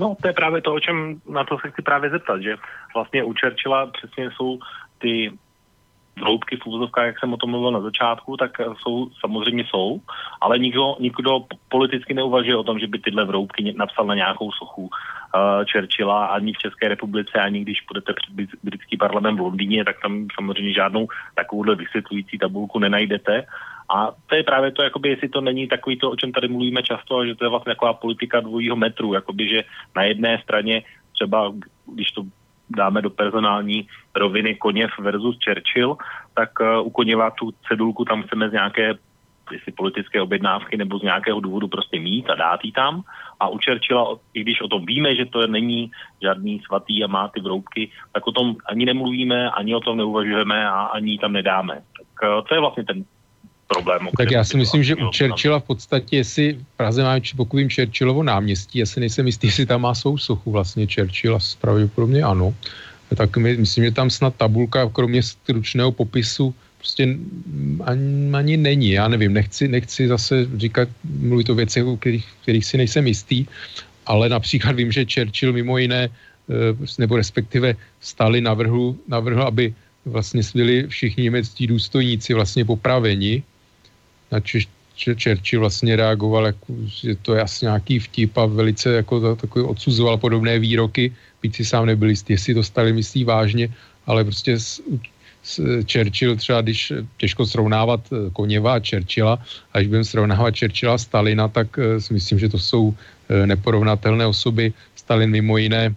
No, to je právě to, o čem na to se chci právě zeptat, že vlastně u Churchilla přesně jsou ty hloubky v úvozovkách, jak jsem o tom mluvil na začátku, tak jsou, samozřejmě jsou, ale nikdo, nikdo politicky neuvažuje o tom, že by tyhle vroubky napsal na nějakou sochu uh, Churchilla ani v České republice, ani když půjdete před britský parlament v Londýně, tak tam samozřejmě žádnou takovouhle vysvětlující tabulku nenajdete. A to je právě to, jakoby, jestli to není takový to, o čem tady mluvíme často, že to je vlastně taková politika dvojího metru, jakoby, že na jedné straně třeba, když to dáme do personální roviny Koněv versus Churchill, tak uh, u Koněva tu cedulku tam chceme z nějaké jestli politické objednávky nebo z nějakého důvodu prostě mít a dát ji tam. A u Churchilla, i když o tom víme, že to není žádný svatý a má ty vroubky, tak o tom ani nemluvíme, ani o tom neuvažujeme a ani tam nedáme. Tak uh, to je vlastně ten problém. Tak já si myslím, že u Churchilla v podstatě, jestli v Praze máme, pokud vím, Churchillovo náměstí, já si nejsem jistý, jestli tam má svou sochu vlastně Churchill, pravděpodobně ano. Tak my, myslím, že tam snad tabulka, kromě stručného popisu, prostě ani, ani není. Já nevím, nechci, nechci zase říkat, mluvit o věcech, o kterých, kterých si nejsem jistý, ale například vím, že Churchill mimo jiné, eh, nebo respektive Stalin navrhl, navrhl aby vlastně byli všichni německí důstojníci vlastně popraveni na Češ, Churchill vlastně reagoval, jako, že to je asi nějaký vtip a velice jako takový odsuzoval podobné výroky, byť si sám nebyl jistý, jestli to stali myslí vážně, ale prostě s, s Churchill třeba, když těžko srovnávat eh, Koněva a Churchilla, a když budeme srovnávat Churchilla a Stalina, tak uh, si myslím, že to jsou uh, neporovnatelné osoby. Stalin mimo jiné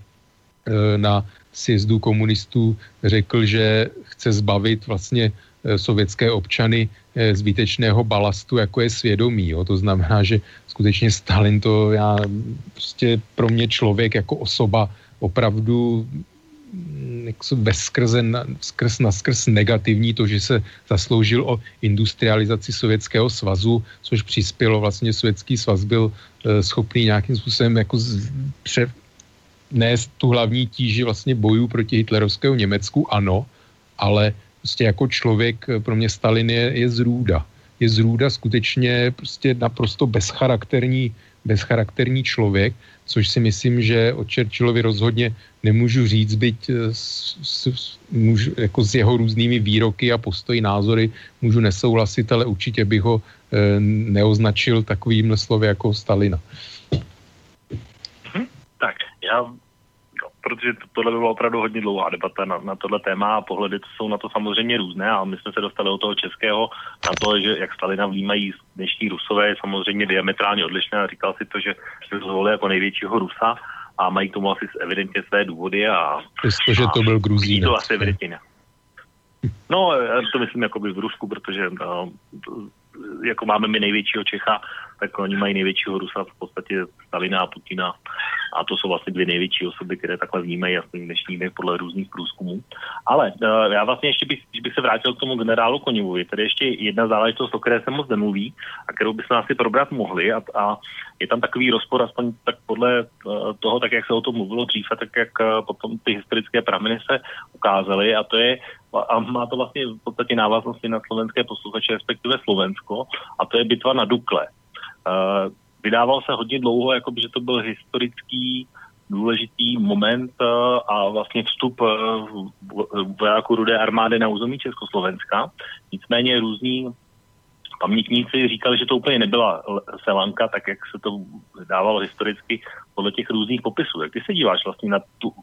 na sjezdu komunistů řekl, že chce zbavit vlastně sovětské občany Eh, zbytečného balastu, jako je svědomí. Jo. To znamená, že skutečně Stalin to já prostě pro mě člověk jako osoba opravdu mm, bezskrze skrz na skrz negativní to, že se zasloužil o industrializaci Sovětského svazu, což přispělo vlastně Sovětský svaz byl e, schopný nějakým způsobem jako z, pře, nést tu hlavní tíži vlastně bojů proti hitlerovskému Německu, ano, ale prostě jako člověk eh, pro mě Stalin je, je zrůda. Je zrůda skutečně prostě naprosto bezcharakterní, bezcharakterní člověk, což si myslím, že o Churchillovi rozhodně nemůžu říct, byť eh, s, s, můžu, jako s jeho různými výroky a postoji, názory můžu nesouhlasit, ale určitě bych ho e, neoznačil takovým slovy jako Stalina. Mhm. Tak, já protože to, tohle by byla opravdu hodně dlouhá debata na, na tohle téma a pohledy jsou na to samozřejmě různé a my jsme se dostali od toho českého na to, že jak Stalina vnímají dnešní Rusové je samozřejmě diametrálně odlišné a říkal si to, že se zvolili jako největšího Rusa a mají k tomu asi evidentně své důvody a... Přestože to byl Gruzín. To asi evidentně. No, to myslím jako by v Rusku, protože no, jako máme my největšího Čecha, tak oni mají největšího Rusa v podstatě Stalina a Putina a to jsou vlastně dvě největší osoby, které takhle vnímají v dnešní dny podle různých průzkumů. Ale uh, já vlastně ještě bych, bych se vrátil k tomu generálu Konivovi, tady ještě jedna záležitost, o které se moc nemluví a kterou bychom asi probrat mohli a, a je tam takový rozpor, aspoň tak podle uh, toho, tak jak se o tom mluvilo dřív a tak jak uh, potom ty historické prameny se ukázaly a to je a má to vlastně v podstatě návaznosti na slovenské posluchače, respektive Slovensko, a to je bitva na Dukle. Uh, vydával se hodně dlouho, jako by, že to byl historický důležitý moment uh, a vlastně vstup uh, vojáků Rudé armády na území Československa. Nicméně různí pamětníci říkali, že to úplně nebyla selanka, tak jak se to dávalo historicky podle těch různých popisů. Jak ty se díváš vlastně na tu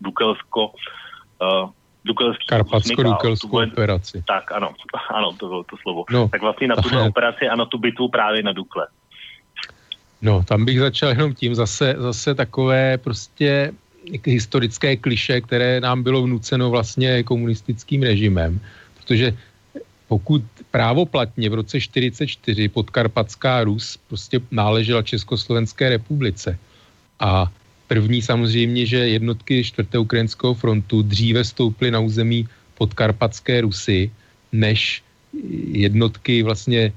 Dukelsko, uh, Dukelský Karpatsko-Dukelskou operaci. Tak, ano, ano, to bylo to slovo. No, tak vlastně na tu operaci a na tu bitvu právě na Dukle. No, tam bych začal jenom tím zase, zase takové prostě historické kliše, které nám bylo vnuceno vlastně komunistickým režimem. Protože pokud právoplatně v roce 44 podkarpatská Rus prostě náležela Československé republice a první samozřejmě, že jednotky 4. ukrajinského frontu dříve stouply na území podkarpatské Rusy, než jednotky vlastně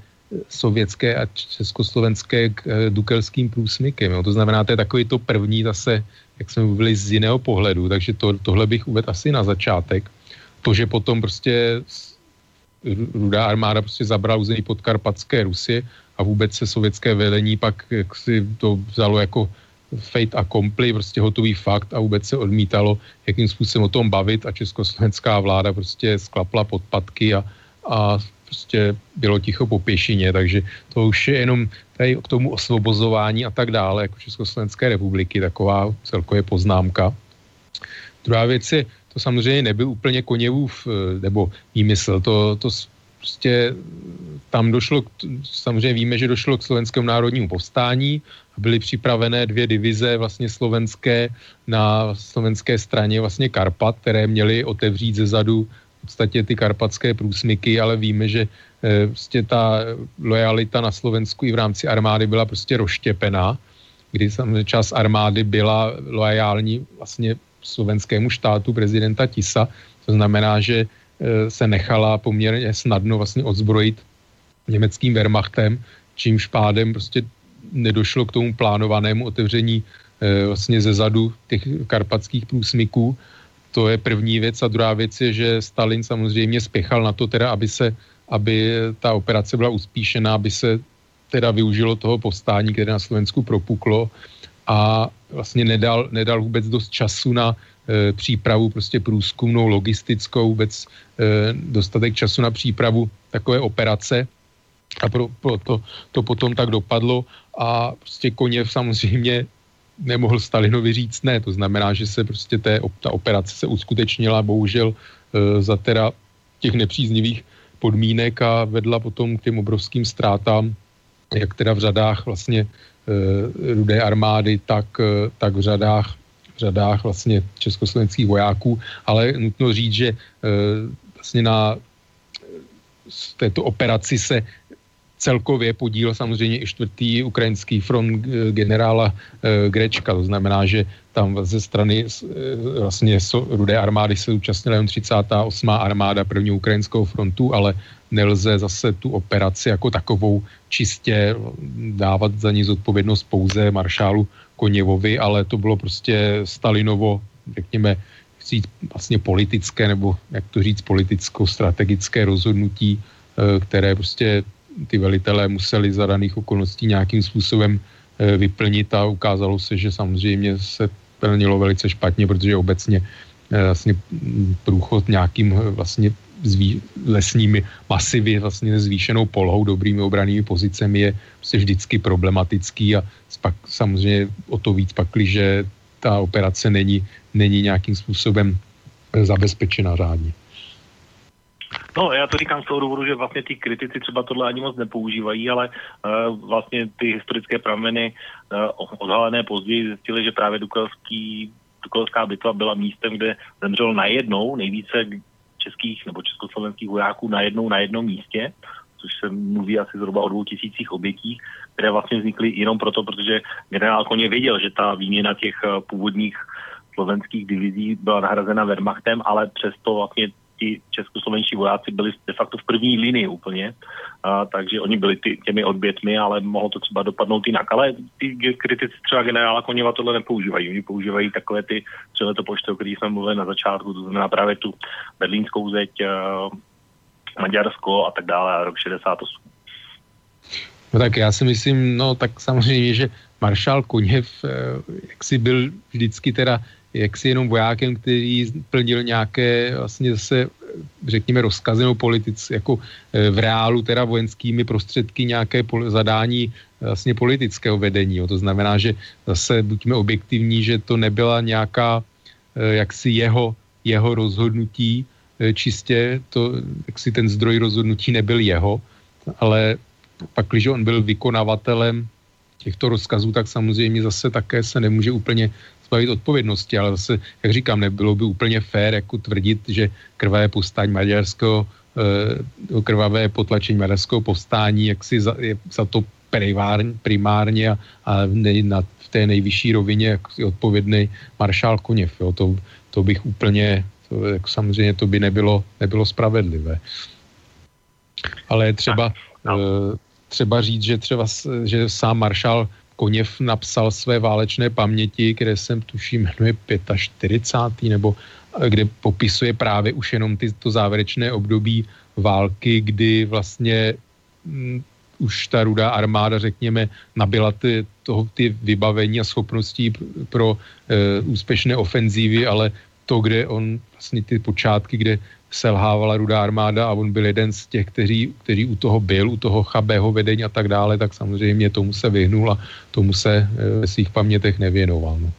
sovětské a československé k eh, dukelským průsmykem. Jo. To znamená, to je takový to první zase, jak jsme mluvili, z jiného pohledu, takže to, tohle bych uvedl asi na začátek. To, že potom prostě rudá armáda prostě zabrala území podkarpatské Rusy a vůbec se sovětské velení pak jak si to vzalo jako fate a kompli, prostě hotový fakt a vůbec se odmítalo, jakým způsobem o tom bavit a československá vláda prostě sklapla podpatky a, a prostě bylo ticho po pěšině, takže to už je jenom tady k tomu osvobozování a tak dále, jako Československé republiky, taková celkově poznámka. Druhá věc je, to samozřejmě nebyl úplně Koněvův, eh, nebo výmysl, to, to prostě tam došlo, samozřejmě víme, že došlo k slovenskému národnímu povstání, byly připravené dvě divize vlastně slovenské na slovenské straně vlastně Karpat, které měly otevřít ze zadu podstatě ty karpatské průsmyky, ale víme, že e, prostě ta lojalita na Slovensku i v rámci armády byla prostě rozštěpená, kdy část armády byla loajální vlastně slovenskému štátu prezidenta Tisa, to znamená, že e, se nechala poměrně snadno vlastně odzbrojit německým Wehrmachtem, čímž pádem prostě nedošlo k tomu plánovanému otevření e, vlastně ze zadu těch karpatských průsmyků. To je první věc. A druhá věc je, že Stalin samozřejmě spěchal na to teda, aby se aby ta operace byla uspíšená, aby se teda využilo toho povstání, které na Slovensku propuklo a vlastně nedal, nedal vůbec dost času na e, přípravu prostě průzkumnou, logistickou, vůbec e, dostatek času na přípravu takové operace a pro, pro to, to potom tak dopadlo a prostě Koněv samozřejmě nemohl Stalinovi říct ne, to znamená, že se prostě té, ta operace se uskutečnila bohužel e, za teda těch nepříznivých podmínek a vedla potom k těm obrovským ztrátám, jak teda v řadách vlastně e, rudé armády, tak, e, tak v řadách, v řadách vlastně československých vojáků, ale nutno říct, že vlastně na této operaci se celkově podíl samozřejmě i čtvrtý ukrajinský front eh, generála e, Grečka, to znamená, že tam ze strany e, vlastně rudé armády se účastnila jen 38. armáda prvního ukrajinského frontu, ale nelze zase tu operaci jako takovou čistě dávat za ní zodpovědnost pouze maršálu Koněvovi, ale to bylo prostě Stalinovo, řekněme, říct vlastně politické, nebo jak to říct, politicko-strategické rozhodnutí, které prostě ty velitelé museli za daných okolností nějakým způsobem eh, vyplnit a ukázalo se, že samozřejmě se plnilo velice špatně, protože obecně eh, vlastně průchod nějakým eh, vlastně zví, lesními masivy, vlastně zvýšenou polohou, dobrými obranými pozicemi je prostě vždycky problematický a pak samozřejmě o to víc pakli, že ta operace není, není nějakým způsobem zabezpečena řádně. No, já to říkám z toho důvodu, že vlastně ty kritici třeba tohle ani moc nepoužívají, ale uh, vlastně ty historické prameny uh, odhalené později zjistili, že právě Dukelský, Dukelská bitva byla místem, kde zemřelo najednou nejvíce českých nebo československých vojáků najednou na jednom místě, což se mluví asi zhruba o dvou tisících obětích, které vlastně vznikly jenom proto, protože generál Koně věděl, že ta výměna těch eh, původních slovenských divizí byla nahrazena Wehrmachtem, ale přesto vlastně ti českoslovenští vojáci byli de facto v první linii úplně, a, takže oni byli ty, těmi odbětmi, ale mohlo to třeba dopadnout jinak. Ale ty kritici třeba generála Koněva tohle nepoužívají. Oni používají takové ty to pošty, o kterých jsme mluvili na začátku, to znamená právě tu berlínskou zeď, Maďarsko a tak dále, a rok 68. No tak já si myslím, no tak samozřejmě, že maršál Koněv, eh, jak si byl vždycky teda jaksi jenom vojákem, který plnil nějaké vlastně zase řekněme rozkazy nebo politic, jako e, v reálu teda vojenskými prostředky nějaké pol- zadání vlastně politického vedení. Jo. To znamená, že zase buďme objektivní, že to nebyla nějaká e, jaksi jeho, jeho rozhodnutí, e, čistě to, jaksi ten zdroj rozhodnutí nebyl jeho, ale pak, když on byl vykonavatelem těchto rozkazů, tak samozřejmě zase také se nemůže úplně zbavit odpovědnosti, ale zase, jak říkám, nebylo by úplně fér jako tvrdit, že krvavé povstání maďarského, eh, krvavé potlačení maďarského povstání, jak si za, je za to primárně, primárně a, a ne, na, v té nejvyšší rovině jak si odpovědný maršál Koněv. Jo. To, to bych úplně, to, jako samozřejmě to by nebylo, nebylo spravedlivé. Ale třeba, no. Eh, třeba říct, že třeba že sám maršál Koněv napsal své válečné paměti, které jsem tuším jmenuje 45. nebo eh, kde popisuje právě už jenom ty, to závěrečné období války, kdy vlastně m, mm, už ta rudá armáda, řekněme, nabila ty, toho, ty vybavení a schopností pro e, úspěšné ofenzívy, ale to, kde on vlastně ty počátky, kde selhávala rudá armáda a on byl jeden z těch, kteří, kteří u toho byl, u toho chabého vedení a tak dále, tak samozřejmě tomu se vyhnul a tomu se eh, ve svých pamětech nevěnoval. No.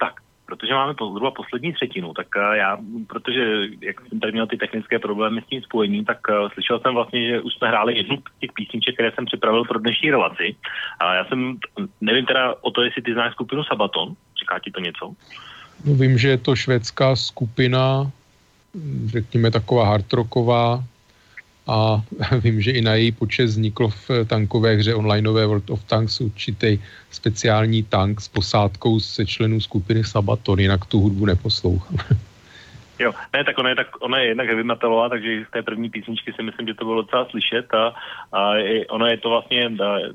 Tak, protože máme zhruba poslední třetinu, tak eh, já, protože jak jsem tady měl ty technické problémy s tím spojením, tak uh, slyšel jsem vlastně, že už jsme hráli jednu z těch písniček, které jsem připravil pro dnešní relaci. A já jsem, nevím teda o to, jestli ty znáš skupinu Sabaton, říká ti to něco? No, vím, že je to švédská skupina, řekněme, taková hardrocková a vím, že i na její počet vzniklo v tankové hře onlineové World of Tanks určitý speciální tank s posádkou se členů skupiny Sabaton, jinak tu hudbu neposlouchám. Jo, ne, tak ona je, tak, ona je jednak heavy metalová, takže z té první písničky si myslím, že to bylo docela slyšet a, a ona je to vlastně,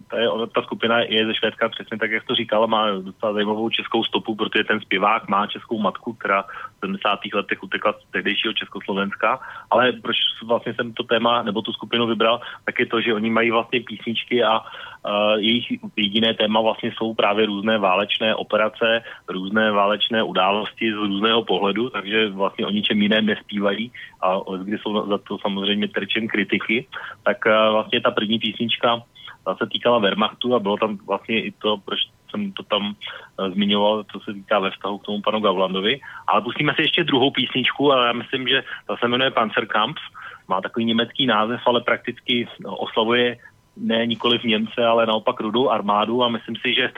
ta, je, ona, ta skupina je ze Švédska přesně tak, jak to říkala, má docela zajímavou českou stopu, protože ten zpěvák má českou matku, která 70. letech utekla z tehdejšího Československa, ale proč vlastně jsem to téma nebo tu skupinu vybral, tak je to, že oni mají vlastně písničky a Uh, jejich jediné téma vlastně jsou právě různé válečné operace, různé válečné události z různého pohledu, takže vlastně o ničem jiném nespívají a kdy jsou za to samozřejmě terčem kritiky, tak uh, vlastně ta první písnička ta se týkala Wehrmachtu a bylo tam vlastně i to, proč jsem to tam uh, zmiňoval, co se týká ve vztahu k tomu panu Gavlandovi. Ale pustíme si ještě druhou písničku a já myslím, že ta se jmenuje Panzerkampf, má takový německý název, ale prakticky oslavuje ne nikoli v Němce, ale naopak rudou armádu a myslím si, že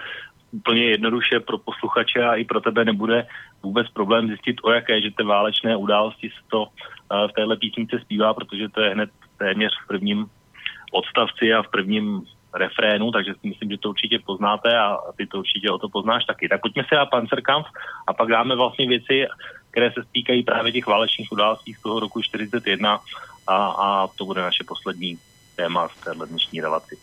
úplně jednoduše pro posluchače a i pro tebe nebude vůbec problém zjistit, o jaké, že ty válečné události se to uh, v téhle písnice zpívá, protože to je hned téměř v prvním odstavci a v prvním refrénu, takže si myslím, že to určitě poznáte a ty to určitě o to poznáš taky. Tak pojďme se na Panzerkampf a pak dáme vlastně věci, které se stýkají právě těch válečných událostí z toho roku 41 a, a to bude naše poslední téma v téhle dnešní relaci.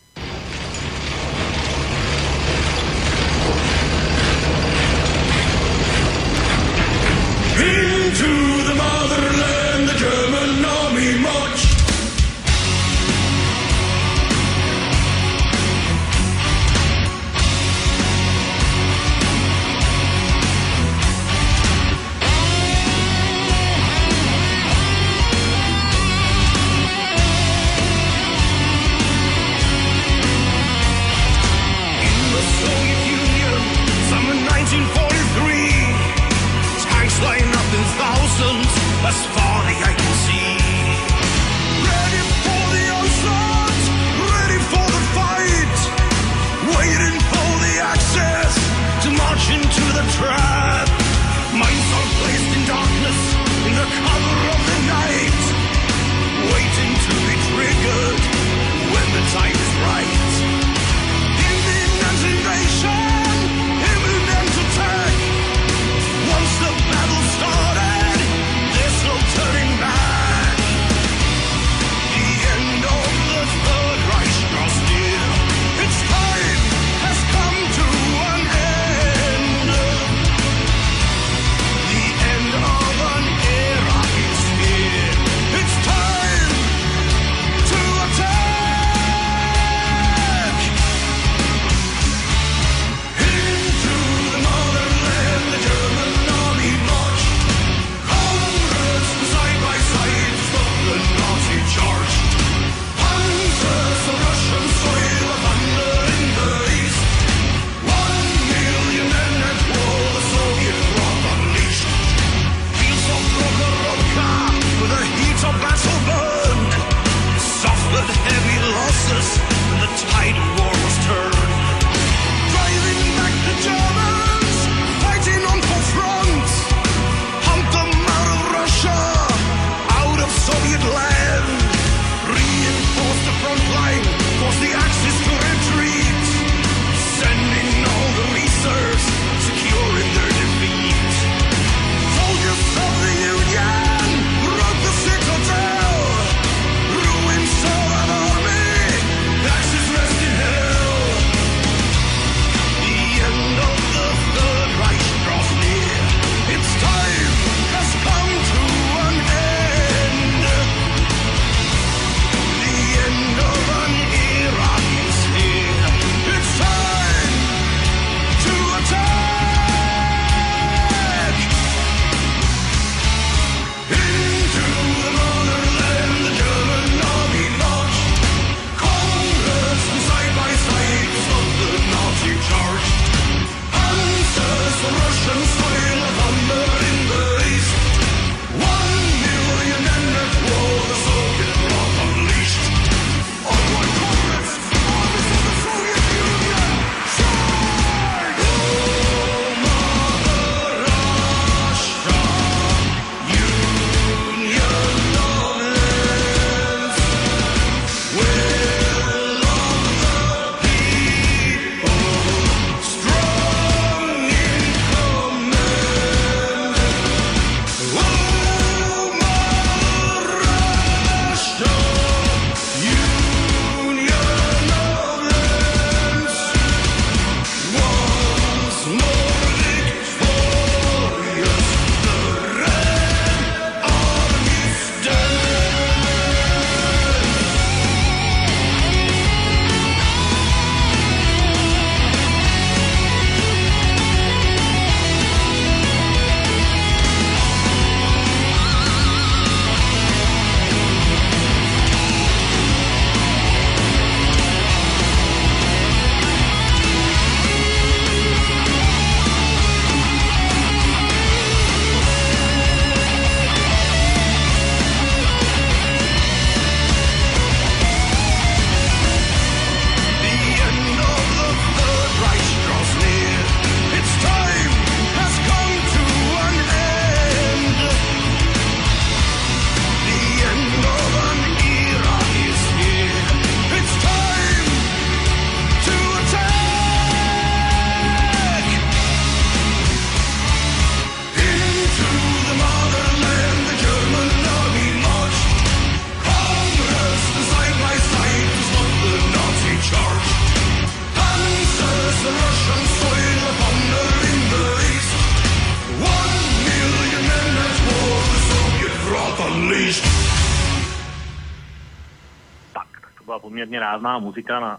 Poměrně rázná muzika na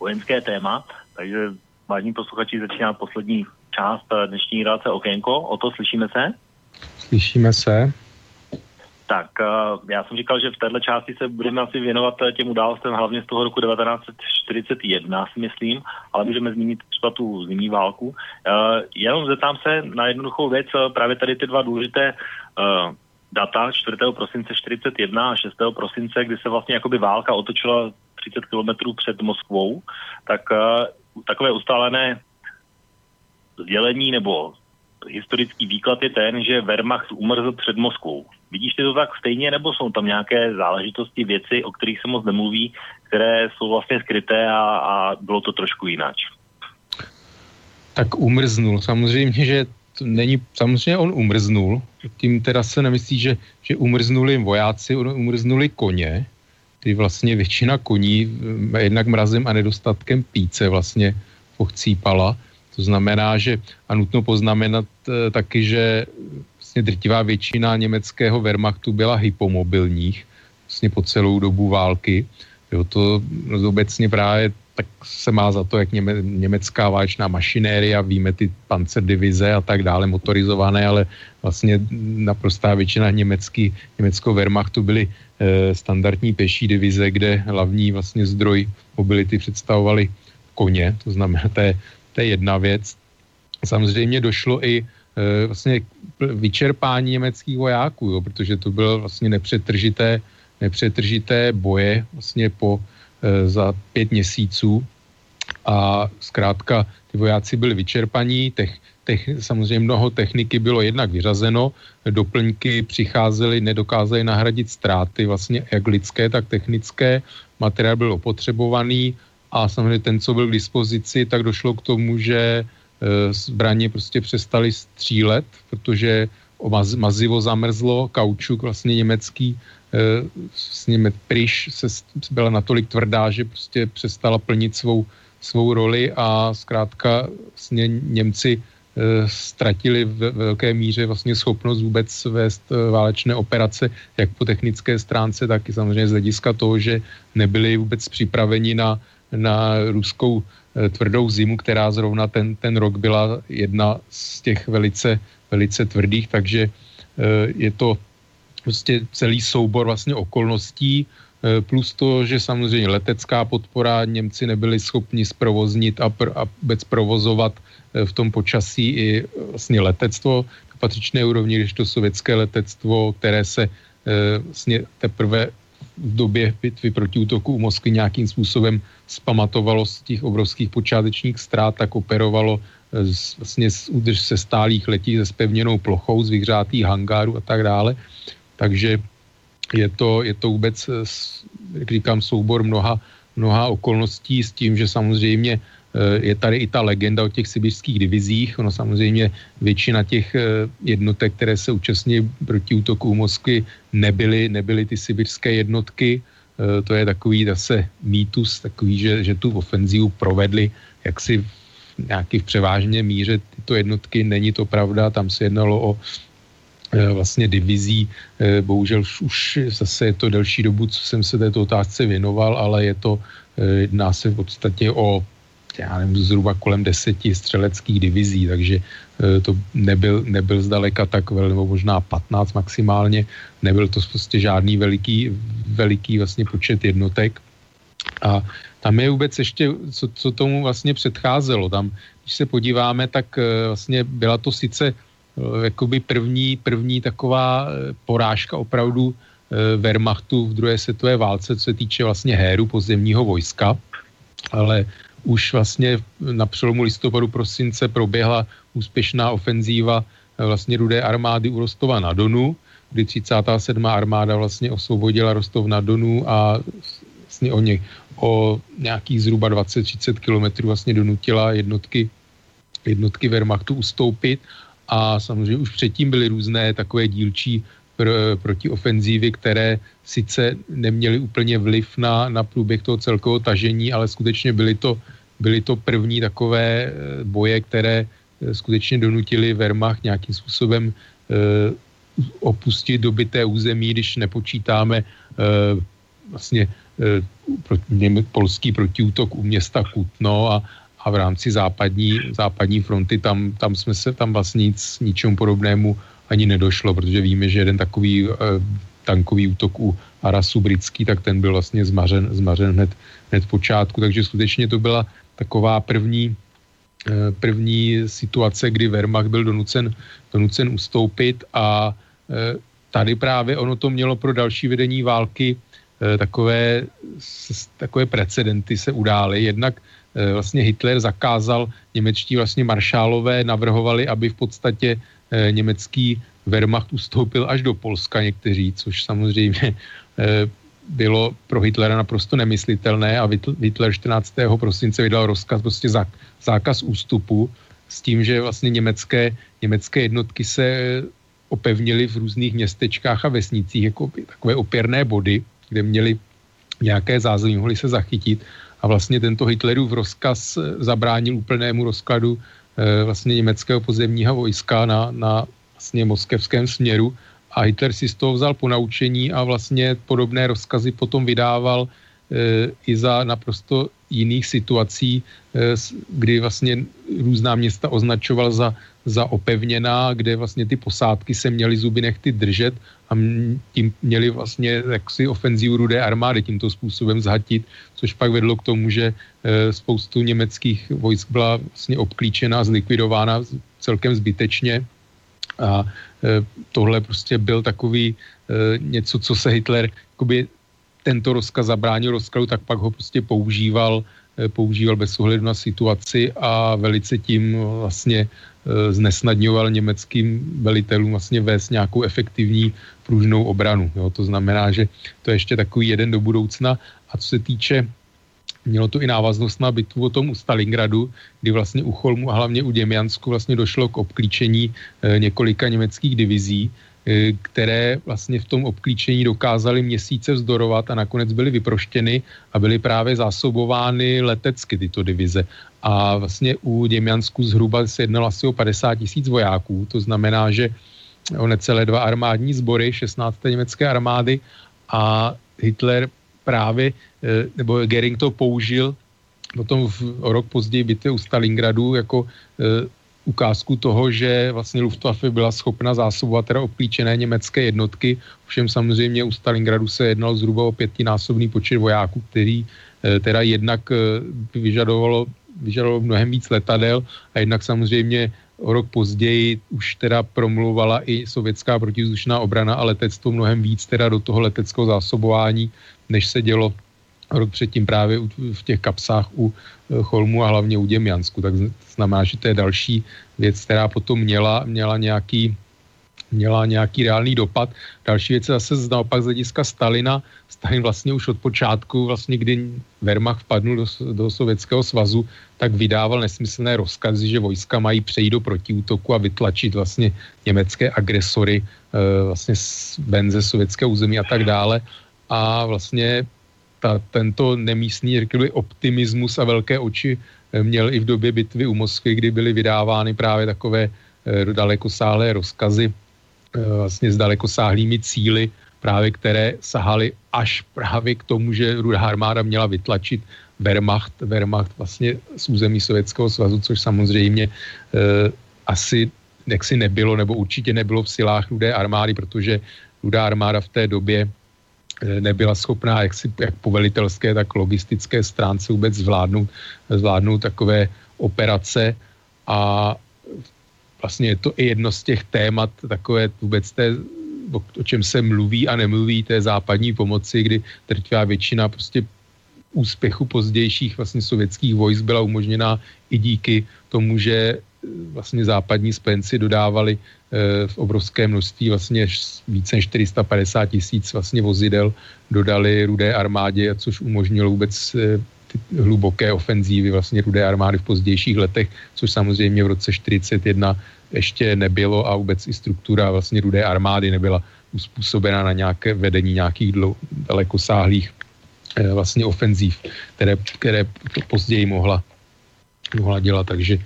vojenské téma, takže vážní posluchači začíná poslední část dnešní relace Okénko. O to slyšíme se? Slyšíme se. Tak uh, já jsem říkal, že v této části se budeme asi věnovat eh, těm událostem hlavně z toho roku 1941, si myslím, ale můžeme zmínit třeba tu zimní válku. Jenom zeptám se na jednoduchou věc, právě tady ty dva důležité data 4. prosince 41 a 6. prosince, kdy se vlastně jakoby válka otočila 30 kilometrů před Moskvou, tak uh, takové ustálené sdělení nebo historický výklad je ten, že Wehrmacht umrzl před Moskvou. Vidíš ty to tak stejně, nebo jsou tam nějaké záležitosti, věci, o kterých se moc nemluví, které jsou vlastně skryté a, a bylo to trošku jinak? Tak umrznul. Samozřejmě, že to není, samozřejmě on umrznul. Tím teda se nemyslí, že, že umrznuli vojáci, umrznuli koně, kdy vlastně většina koní jednak mrazem a nedostatkem píce vlastně pochcípala. To znamená, že a nutno poznamenat e, taky, že vlastně drtivá většina německého Wehrmachtu byla hypomobilních vlastně po celou dobu války. Jo, to obecně právě tak se má za to, jak něme, německá válečná mašinéria, víme ty pancerdivize a tak dále, motorizované, ale vlastně naprostá většina německý, německého Wehrmachtu byly e, standardní peší divize, kde hlavní vlastně zdroj mobility představovali koně, to znamená, to je, to je jedna věc. Samozřejmě došlo i e, vlastně vyčerpání německých vojáků, jo, protože to bylo vlastně nepřetržité, nepřetržité boje vlastně po za pět měsíců. A zkrátka ty vojáci byli vyčerpaní, tech, tech, samozřejmě mnoho techniky bylo jednak vyřazeno, doplňky přicházely, nedokázali nahradit ztráty vlastně jak lidské, tak technické, materiál byl opotřebovaný a samozřejmě ten, co byl k dispozici, tak došlo k tomu, že Eh, zbraně prostě přestali střílet, protože mazivo zamrzlo, kaučuk vlastně německý, eh, vlastně pryš se byla natolik tvrdá, že prostě přestala plnit svou, svou roli a zkrátka vlastně Němci eh, ztratili v velké míře vlastně schopnost vůbec vést válečné operace, jak po technické stránce, tak i samozřejmě z hlediska toho, že nebyli vůbec připraveni na, na ruskou Eh, tvrdou zimu, která zrovna ten, ten rok byla jedna z těch velice, velice tvrdých, takže eh, je to prostě celý soubor vlastně okolností, eh, plus to, že samozřejmě letecká podpora Němci nebyli schopni zprovoznit a, pr- a vůbec provozovat v tom počasí i vlastně letectvo k patřičné úrovni, když to sovětské letectvo, které se vlastně teprve v době bitvy proti útoku u Moskvy nějakým způsobem spamatovalo z těch obrovských počátečních ztrát, tak operovalo z, vlastně z, se stálých letí se spevněnou plochou, z vyhřátých hangárů a tak dále. Takže je to, je to vůbec, eh, jak říkám, soubor mnoha, mnoha okolností s tím, že samozřejmě je tady i ta legenda o těch sibirských divizích. Ono samozřejmě většina těch eh, jednotek, které se účastní proti útoku Moskvy, nebyly, nebyly ty sibirské jednotky. Eh, to je takový zase mýtus, takový, že, že tu ofenzívu provedli jaksi v nějaký v převážně míře tyto jednotky. Není to pravda, tam se jednalo o eh, vlastně divizí. Bohužel už zase je to delší dobu, co jsem se této otázce věnoval, ale je to, jedná se v podstatě o já nevím, zhruba kolem deseti střeleckých divizí, takže to nebyl, nebyl zdaleka tak velmi, nebo možná 15 maximálně, nebyl to prostě žádný veliký, veliký vlastně počet jednotek. A tam je vůbec ještě, co, co tomu vlastně předcházelo. Tam, když se podíváme, tak vlastně byla to sice jakoby první, první taková porážka opravdu Wehrmachtu v druhé světové válce, co se týče vlastně héru pozemního vojska, ale už vlastně na přelomu listopadu prosince proběhla úspěšná ofenzíva eh, vlastně rudé armády u Rostova na Donu, kdy 37. armáda vlastně osvobodila Rostov na Donu a vlastně o, ně, o nějakých zhruba 20-30 kilometrů vlastně donutila jednotky, jednotky Wehrmachtu ustoupit a samozřejmě už předtím byly různé takové dílčí pr- protiofenzívy, které sice neměly úplně vliv na, na průběh toho celkového tažení, ale skutečně byly to byly to první takové eh, boje, které eh, skutečně donutili Wehrmacht nějakým způsobem eh, opustit dobyté území, když nepočítáme vlastně e, polský protiútok u města Kutno a, a v rámci západní, západní fronty tam, tam jsme se, tam vlastně nic, ničemu podobnému ani nedošlo, protože víme, že jeden takový e, tankový útok u Arasu britský, tak ten byl vlastně zmařen, zmařen hned, hned v počátku, takže skutečně to byla taková první, e, první situace, kdy Wehrmacht byl donucen, donucen ustoupit a e, tady právě ono to mělo pro další vedení války takové, takové precedenty se udály. Jednak vlastně Hitler zakázal, němečtí vlastně maršálové navrhovali, aby v podstatě eh, německý Wehrmacht ustoupil až do Polska někteří, což samozřejmě bylo pro Hitlera naprosto nemyslitelné a Hitler 14. prosince vydal rozkaz prostě zákaz ústupu s tím, že vlastně německé, německé jednotky se opevnili v různých městečkách a vesnicích jako takové opěrné body, kde měli nějaké zázemí, mohli se zachytit a vlastně tento Hitlerův rozkaz eh, zabránil úplnému rozkladu e, vlastně německého pozemního vojska na, na vlastně moskevském směru. A Hitler si z toho vzal po naučení a vlastně podobné rozkazy potom vydával e, i za naprosto jiných situací, e, kdy vlastně různá města označoval za za opevněná, kde vlastně ty posádky se měly zuby nechty držet a tím měli vlastně jaksi ofenzívu rudé armády tímto způsobem zhatit, což pak vedlo k tomu, že e, spoustu německých vojsk byla vlastně obklíčena, zlikvidována celkem zbytečně. A e, tohle prostě byl takový e, něco, co se Hitler, jakoby tento rozkaz zabránil rozkladu, tak pak ho prostě používal používal bez ohledu na situaci a velice tím vlastně znesnadňoval německým velitelům vlastně vést nějakou efektivní pružnou obranu. Jo. To znamená, že to je ještě takový jeden do budoucna. A co se týče Mělo to i návaznost na bitvu o tom u Stalingradu, kdy vlastně u Cholmu a hlavně u Děmiansku vlastně došlo k obklíčení e, několika německých divizí, které vlastně v tom obklíčení dokázali měsíce vzdorovat a nakonec byly vyproštěny a byly právě zásobovány letecky tyto divize a vlastně u Děmiansku zhruba se jednalo asi o 50 tisíc vojáků, to znamená, že o necelé dva armádní sbory 16. německé armády a Hitler právě, eh, nebo Gering to použil potom v, o rok později bitvě u Stalingradu jako e, ukázku toho, že vlastně Luftwaffe byla schopna zásobovat teda obklíčené německé jednotky, všem samozřejmě u Stalingradu se jednalo zhruba o pětinásobný počet vojáků, který e, teda jednak e, vyžadovalo vyžadovalo mnohem víc letadel a jednak samozřejmě o rok později už teda promluvala i sovětská protizdušná obrana a letectvo mnohem víc teda do toho leteckého zásobování, než se dělo rok předtím právě v těch kapsách u eh, Cholmu a hlavně u Děmjansku. Tak znamená, že to je další věc, která potom měla, měla nějaký měla nějaký reálný dopad. Další věc je zase naopak z hlediska Stalina. Stalin vlastně už od počátku, vlastně kdy Wehrmacht vpadnul do, do Sovětského svazu, tak vydával nesmyslné rozkazy, že vojska mají přejít do protiútoku a vytlačit vlastně německé agresory e, vlastně z benze sovětského území a tak dále. A vlastně ta, tento nemístný, řekl optimismus a velké oči eh, měl i v době bitvy u Moskvy, kdy byly vydávány právě takové e, dalekosáhlé rozkazy Eh, vlastně s dalekosáhlými cíly, právě které sahaly až právě k tomu, že rudá armáda měla vytlačit Wehrmacht, Wehrmacht vlastně z území Sovětského svazu, což samozřejmě eh, asi si nebylo, nebo určitě nebylo v silách rudé armády, protože rudá armáda v té době eh, nebyla schopná jak, si, jak po velitelské, tak logistické stránce vůbec zvládnout, zvládnout takové operace. A vlastně je to i jedno z těch témat takové vůbec té, o, o čem se mluví a nemluví té západní pomoci, kdy drtivá většina prostě úspěchu pozdějších vlastně sovětských vojsk byla umožněna i díky tomu, že vlastně západní spojenci dodávali e, v obrovské množství, vlastně více než 450 tisíc vlastně vozidel dodali rudé armádě, což umožnilo vůbec e, ty hluboké ofenzívy vlastně rudé armády v pozdějších letech, což samozřejmě v roce 41 ještě nebylo a vůbec i struktura vlastně rudé armády nebyla uspůsobena na nějaké vedení nějakých dlou, dalekosáhlých eh, vlastně ofenzív, které, které později mohla, mohla dělat, takže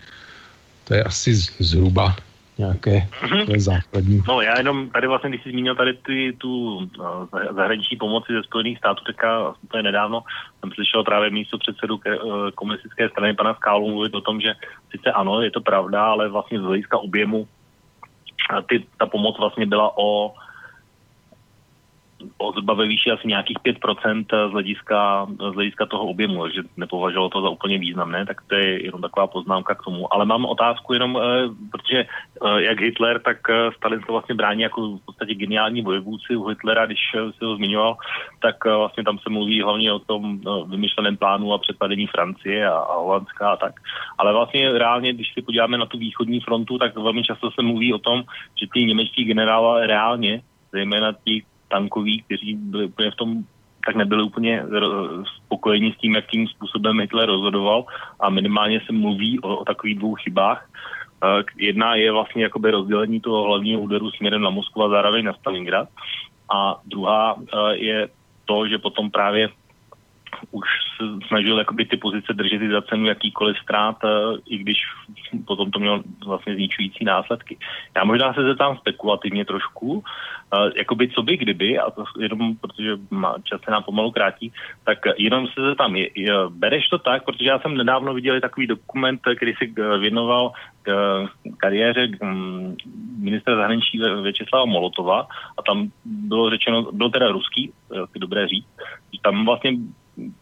to je asi zhruba nějaké mm-hmm. základní. No já jenom tady vlastně, když jsi zmínil tady ty, tu uh, zahraniční pomoci ze Spojených států, tak úplně nedávno jsem slyšel právě místo předsedu ke, uh, komunistické strany pana Skálu mluvit o tom, že sice ano, je to pravda, ale vlastně z hlediska objemu ty, ta pomoc vlastně byla o zhruba ve výši asi nějakých 5% z hlediska, z hlediska toho objemu, takže nepovažovalo to za úplně významné, tak to je jenom taková poznámka k tomu. Ale mám otázku jenom, eh, protože eh, jak Hitler, tak eh, Stalin se vlastně brání jako v podstatě geniální vojevůdci u Hitlera, když si ho zmiňoval, tak vlastně tam se mluví hlavně o tom vymyšleném plánu a předpadení Francie a, a Holandska a tak. Ale vlastně reálně, když si podíváme na tu východní frontu, tak velmi často se mluví o tom, že ty němečtí generálové reálně zejména ti tankoví, kteří byli úplně v tom tak nebyli úplně spokojeni s tím, jakým způsobem Hitler rozhodoval a minimálně se mluví o, o takových dvou chybách. Uh, jedna je vlastně jakoby rozdělení toho hlavního úderu směrem na Moskvu a zároveň na Stalingrad. A druhá uh, je to, že potom právě už snažil jakoby ty pozice držet za cenu jakýkoliv ztrát, eh, i když potom to mělo vlastně zničující následky. Já možná se zeptám spekulativně trošku, eh, jakoby co by kdyby, a to jenom protože čas se nám pomalu krátí, tak jenom se zeptám, je, je, bereš to tak, protože já jsem nedávno viděl takový dokument, který si eh, věnoval k kariéře mm, ministra zahraničí Věčeslava Molotova a tam bylo řečeno, byl teda ruský, dobré říct, tam vlastně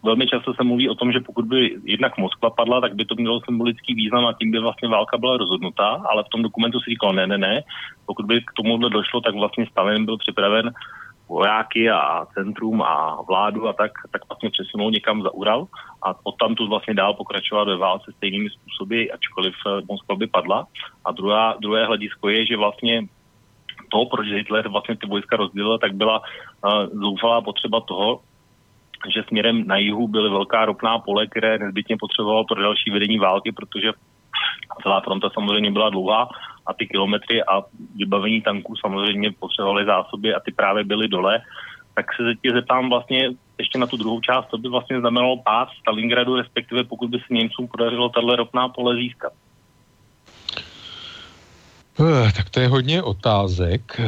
velmi často se mluví o tom, že pokud by jednak Moskva padla, tak by to mělo symbolický význam a tím by vlastně válka byla rozhodnutá, ale v tom dokumentu si říkal, ne, ne, ne, pokud by k tomuhle došlo, tak vlastně Stalin byl připraven vojáky a centrum a vládu a tak, tak vlastně přesunul někam za Ural a odtam tu vlastně dál pokračovat ve válce stejnými způsoby, ačkoliv eh, Moskva by padla. A druhá, druhé hledisko je, že vlastně to, proč Hitler vlastně ty vojska rozdělil, tak byla uh, zoufalá potřeba toho, že směrem na jihu byly velká ropná pole, které nezbytně potřebovalo pro další vedení války, protože celá fronta samozřejmě byla dlouhá a ty kilometry a vybavení tanků samozřejmě potřebovaly zásoby a ty právě byly dole. Tak se tě zeptám vlastně ještě na tu druhou část, to by vlastně znamenalo pád Stalingradu, respektive pokud by se Němcům podařilo tahle ropná pole získat. Eh, tak to je hodně otázek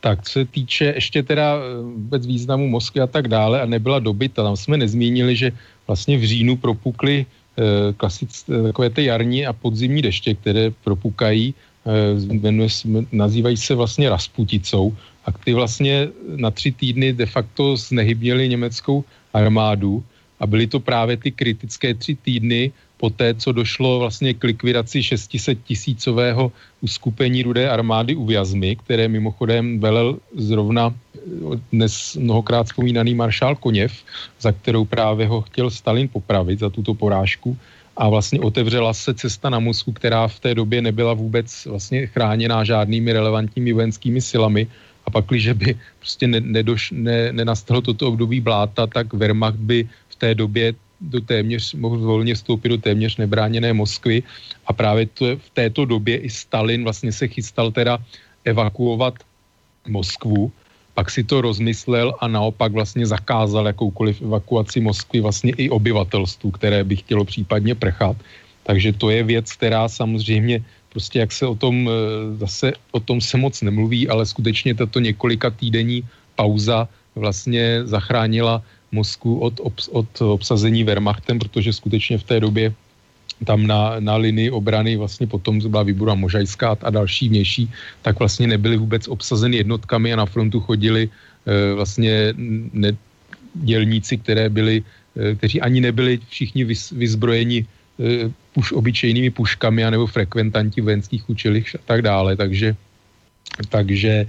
tak se týče ještě teda eh, vůbec významu Moskvy a tak dále a nebyla dobyta, tam jsme nezmínili, že vlastně v říjnu propukly eh, klasic, eh, takové ty jarní a podzimní deště, které propukají, jmenuje, nazývají se vlastně Rasputicou. A ty vlastně na tři týdny de facto znehybnili německou armádu a byly to právě ty kritické tři týdny, po té, co došlo vlastně k likvidaci 600 tisícového uskupení rudé armády u Vjazmy, které mimochodem velel zrovna dnes mnohokrát vzpomínaný maršál Koněv, za kterou právě ho chtěl Stalin popravit za tuto porážku. A vlastně otevřela se cesta na Moskvu, která v té době nebyla vůbec vlastně chráněná žádnými relevantními vojenskými silami. A pak, když by prostě ne, nedoš, ne, nenastalo toto období bláta, tak Wehrmacht by v té době do téměř, mohl volně vstoupit do téměř nebráněné Moskvy a právě to, v této době i Stalin vlastně se chystal teda evakuovat Moskvu, pak si to rozmyslel a naopak vlastně zakázal jakoukoliv evakuaci Moskvy vlastně i obyvatelstvu, které by chtělo případně prchat. Takže to je věc, která samozřejmě prostě jak se o tom, e, zase o tom se moc nemluví, ale skutečně tato několika týdenní pauza vlastně zachránila Moskvu od, obs, od obsazení Wehrmachtem, protože skutečně v té době tam na, na linii obrany vlastně potom byla výbora Možajská a další vnější, tak vlastně nebyly vůbec obsazeny jednotkami a na frontu chodili e, vlastně ne, dělníci, které byli, e, kteří ani nebyli všichni vys, vyzbrojeni e, puš, obyčejnými puškami anebo frekventanti vojenských učilišť a tak dále, takže takže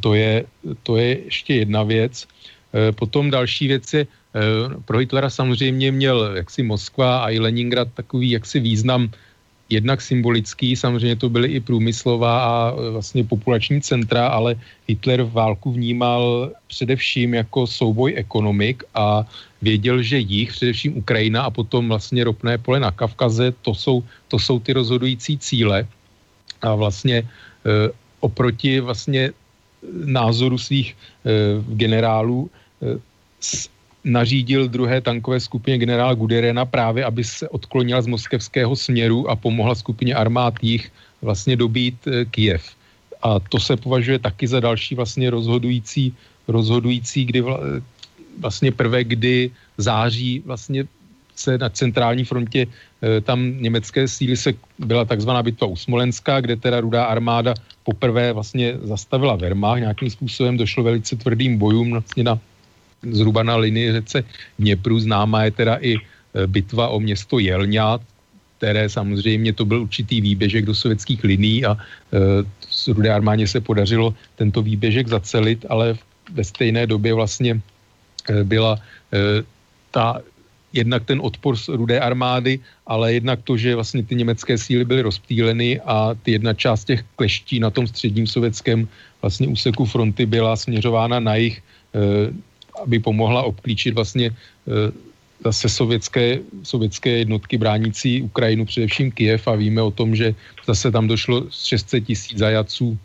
to je, to je ještě jedna věc. Eh, potom další věci, eh, pro Hitlera samozřejmě měl jaksi Moskva a i Leningrad takový jaksi význam jednak symbolický, samozřejmě to byly i průmyslová a eh, vlastně populační centra, ale Hitler válku vnímal především jako souboj ekonomik a věděl, že jich, především Ukrajina a potom vlastně ropné pole na Kavkaze, to jsou, to jsou ty rozhodující cíle. A vlastně e, oproti vlastně názoru svých e, generálů nařídil druhé tankové skupině generála Guderena právě, aby se odklonila z moskevského směru a pomohla skupině armád jich vlastně dobít Kijev. A to se považuje taky za další vlastně rozhodující, rozhodující kdy vlastně prvé, kdy září vlastně se na centrální frontě e, tam německé síly se byla takzvaná bitva u Smolenska, kde teda rudá armáda poprvé vlastně zastavila Wehrmacht, nějakým způsobem došlo velice tvrdým bojům vlastně na, zhruba na linii řece Dněpru, známá je teda i e, bitva o město Jelňa, které samozřejmě to byl určitý výběžek do sovětských liní a e, rudé armádě se podařilo tento výběžek zacelit, ale ve stejné době vlastně e, byla ta jednak ten odpor z rudé armády, ale jednak to, že vlastně ty německé síly byly rozptýleny a ty jedna část těch kleští na tom středním sovětském vlastně úseku fronty byla směřována na jich, aby pomohla obklíčit vlastně eh, zase sovětské, sovětské jednotky bránící Ukrajinu, především Kiev a víme o tom, že zase tam došlo 600 tisíc zajaců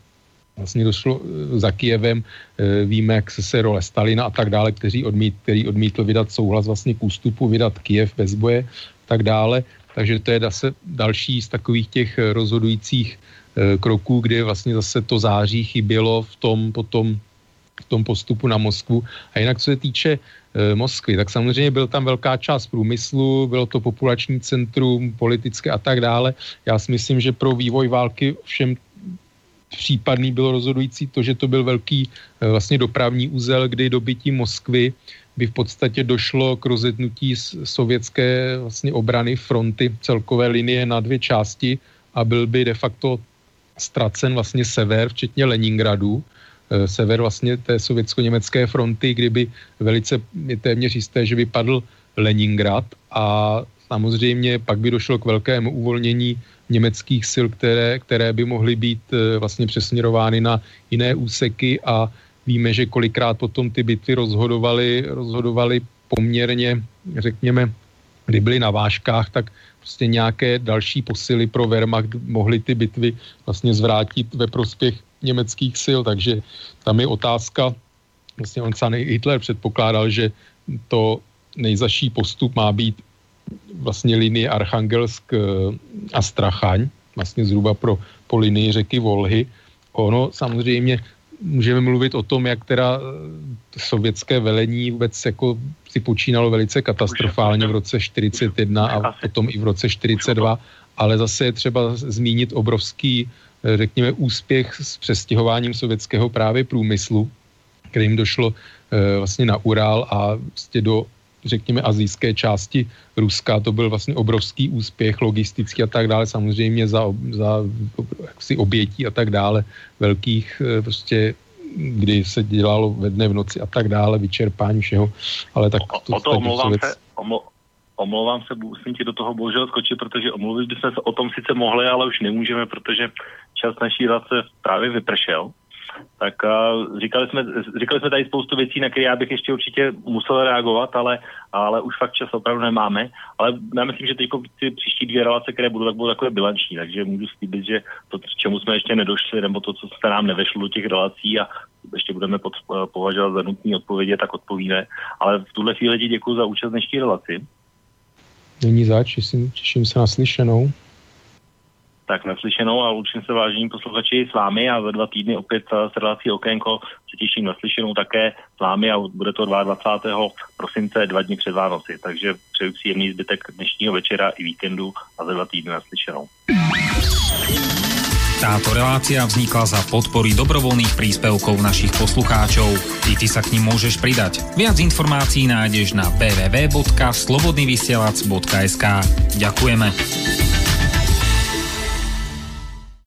vlastně došlo eh, za Kijevem, eh, víme, jak se, se role Stalina a tak dále, kteří odmít, který odmítl vydat souhlas vlastně k ústupu, vydat Kijev bez boje, tak dále. Takže to je zase další z takových těch rozhodujících kroků, kde vlastně zase to září chybělo v tom potom v tom postupu na Moskvu. A jinak, co se týče e, Moskvy, tak samozřejmě byl tam velká část průmyslu, bylo to populační centrum, politické a tak dále. Já si myslím, že pro vývoj války všem případný bylo rozhodující to, že to byl velký eh, vlastně dopravní úzel, kdy dobytí Moskvy by v podstatě došlo k rozetnutí sovětské vlastně obrany fronty celkové linie na dvě části a byl by de facto ztracen vlastně sever, včetně Leningradu, sever vlastně té sovětsko-německé fronty, kdyby velice téměř jisté, že by padl Leningrad a samozřejmě pak by došlo k velkému uvolnění německých sil, které, které by mohly být eh, vlastně přesměrovány na jiné úseky a víme, že kolikrát potom ty bitvy rozhodovaly, rozhodovaly poměrně, řekněme, kdy byly na vážkách, tak prostě nějaké další posily pro Wehrmacht mohly ty bitvy vlastně zvrátit ve prospěch německých sil, takže tam je otázka, vlastně on sám Hitler předpokládal, že to nejzaší postup má být vlastně linii Archangelsk eh, a Strachaň, vlastně zhruba pro, po linii řeky Volhy. Ono samozřejmě můžeme mluvit o tom, jak teda eh, sovětské velení vůbec jako si počínalo velice katastrofálně v roce 41 a potom i v roce 42, ale zase je třeba zmínit obrovský, řekněme, úspěch s přestěhováním sovětského právě průmyslu, kterým došlo vlastně na Ural a vlastně do řekněme, azijské části Ruska. To byl vlastně obrovský úspěch logistický a tak dále, samozřejmě za, za jaksi obětí a tak dále, velkých eh, prostě kdy se dělalo ve dne v noci a tak dále, vyčerpání všeho, ale tak... To, o to omlouvám se, omlo, omlouvám se, musím ti do toho bohužel skočit, protože omluvit bychom se o tom sice mohli, ale už nemůžeme, protože čas naší relace právě vypršel tak uh, říkali, jsme, říkali jsme tady spoustu věcí, na které já bych ještě určitě musel reagovat, ale, ale už fakt čas opravdu nemáme. Ale já myslím, že teď ty příští dvě relace, které budou, tak budou takové bilanční, takže můžu slíbit, že to, čemu jsme ještě nedošli, nebo to, co se nám nevešlo do těch relací a ještě budeme pod, považovat za nutné odpovědi, tak odpovíme. Ale v tuhle chvíli děkuji za účast dnešní relaci. Není zač, těším se na slyšenou tak naslyšenou a určitě se vážení posluchači s vámi a za dva týdny opět s relací Okénko se těším naslyšenou také s vámi a bude to 22. prosince, dva dny před Vánoci. Takže přeju příjemný zbytek dnešního večera i víkendu a za dva týdny naslyšenou. Táto relácia vznikla za podpory dobrovoľných príspevkov našich poslucháčov. I ty sa k ním môžeš pridať. Viac informácií nájdeš na www.slobodnyvysielac.sk Ďakujeme.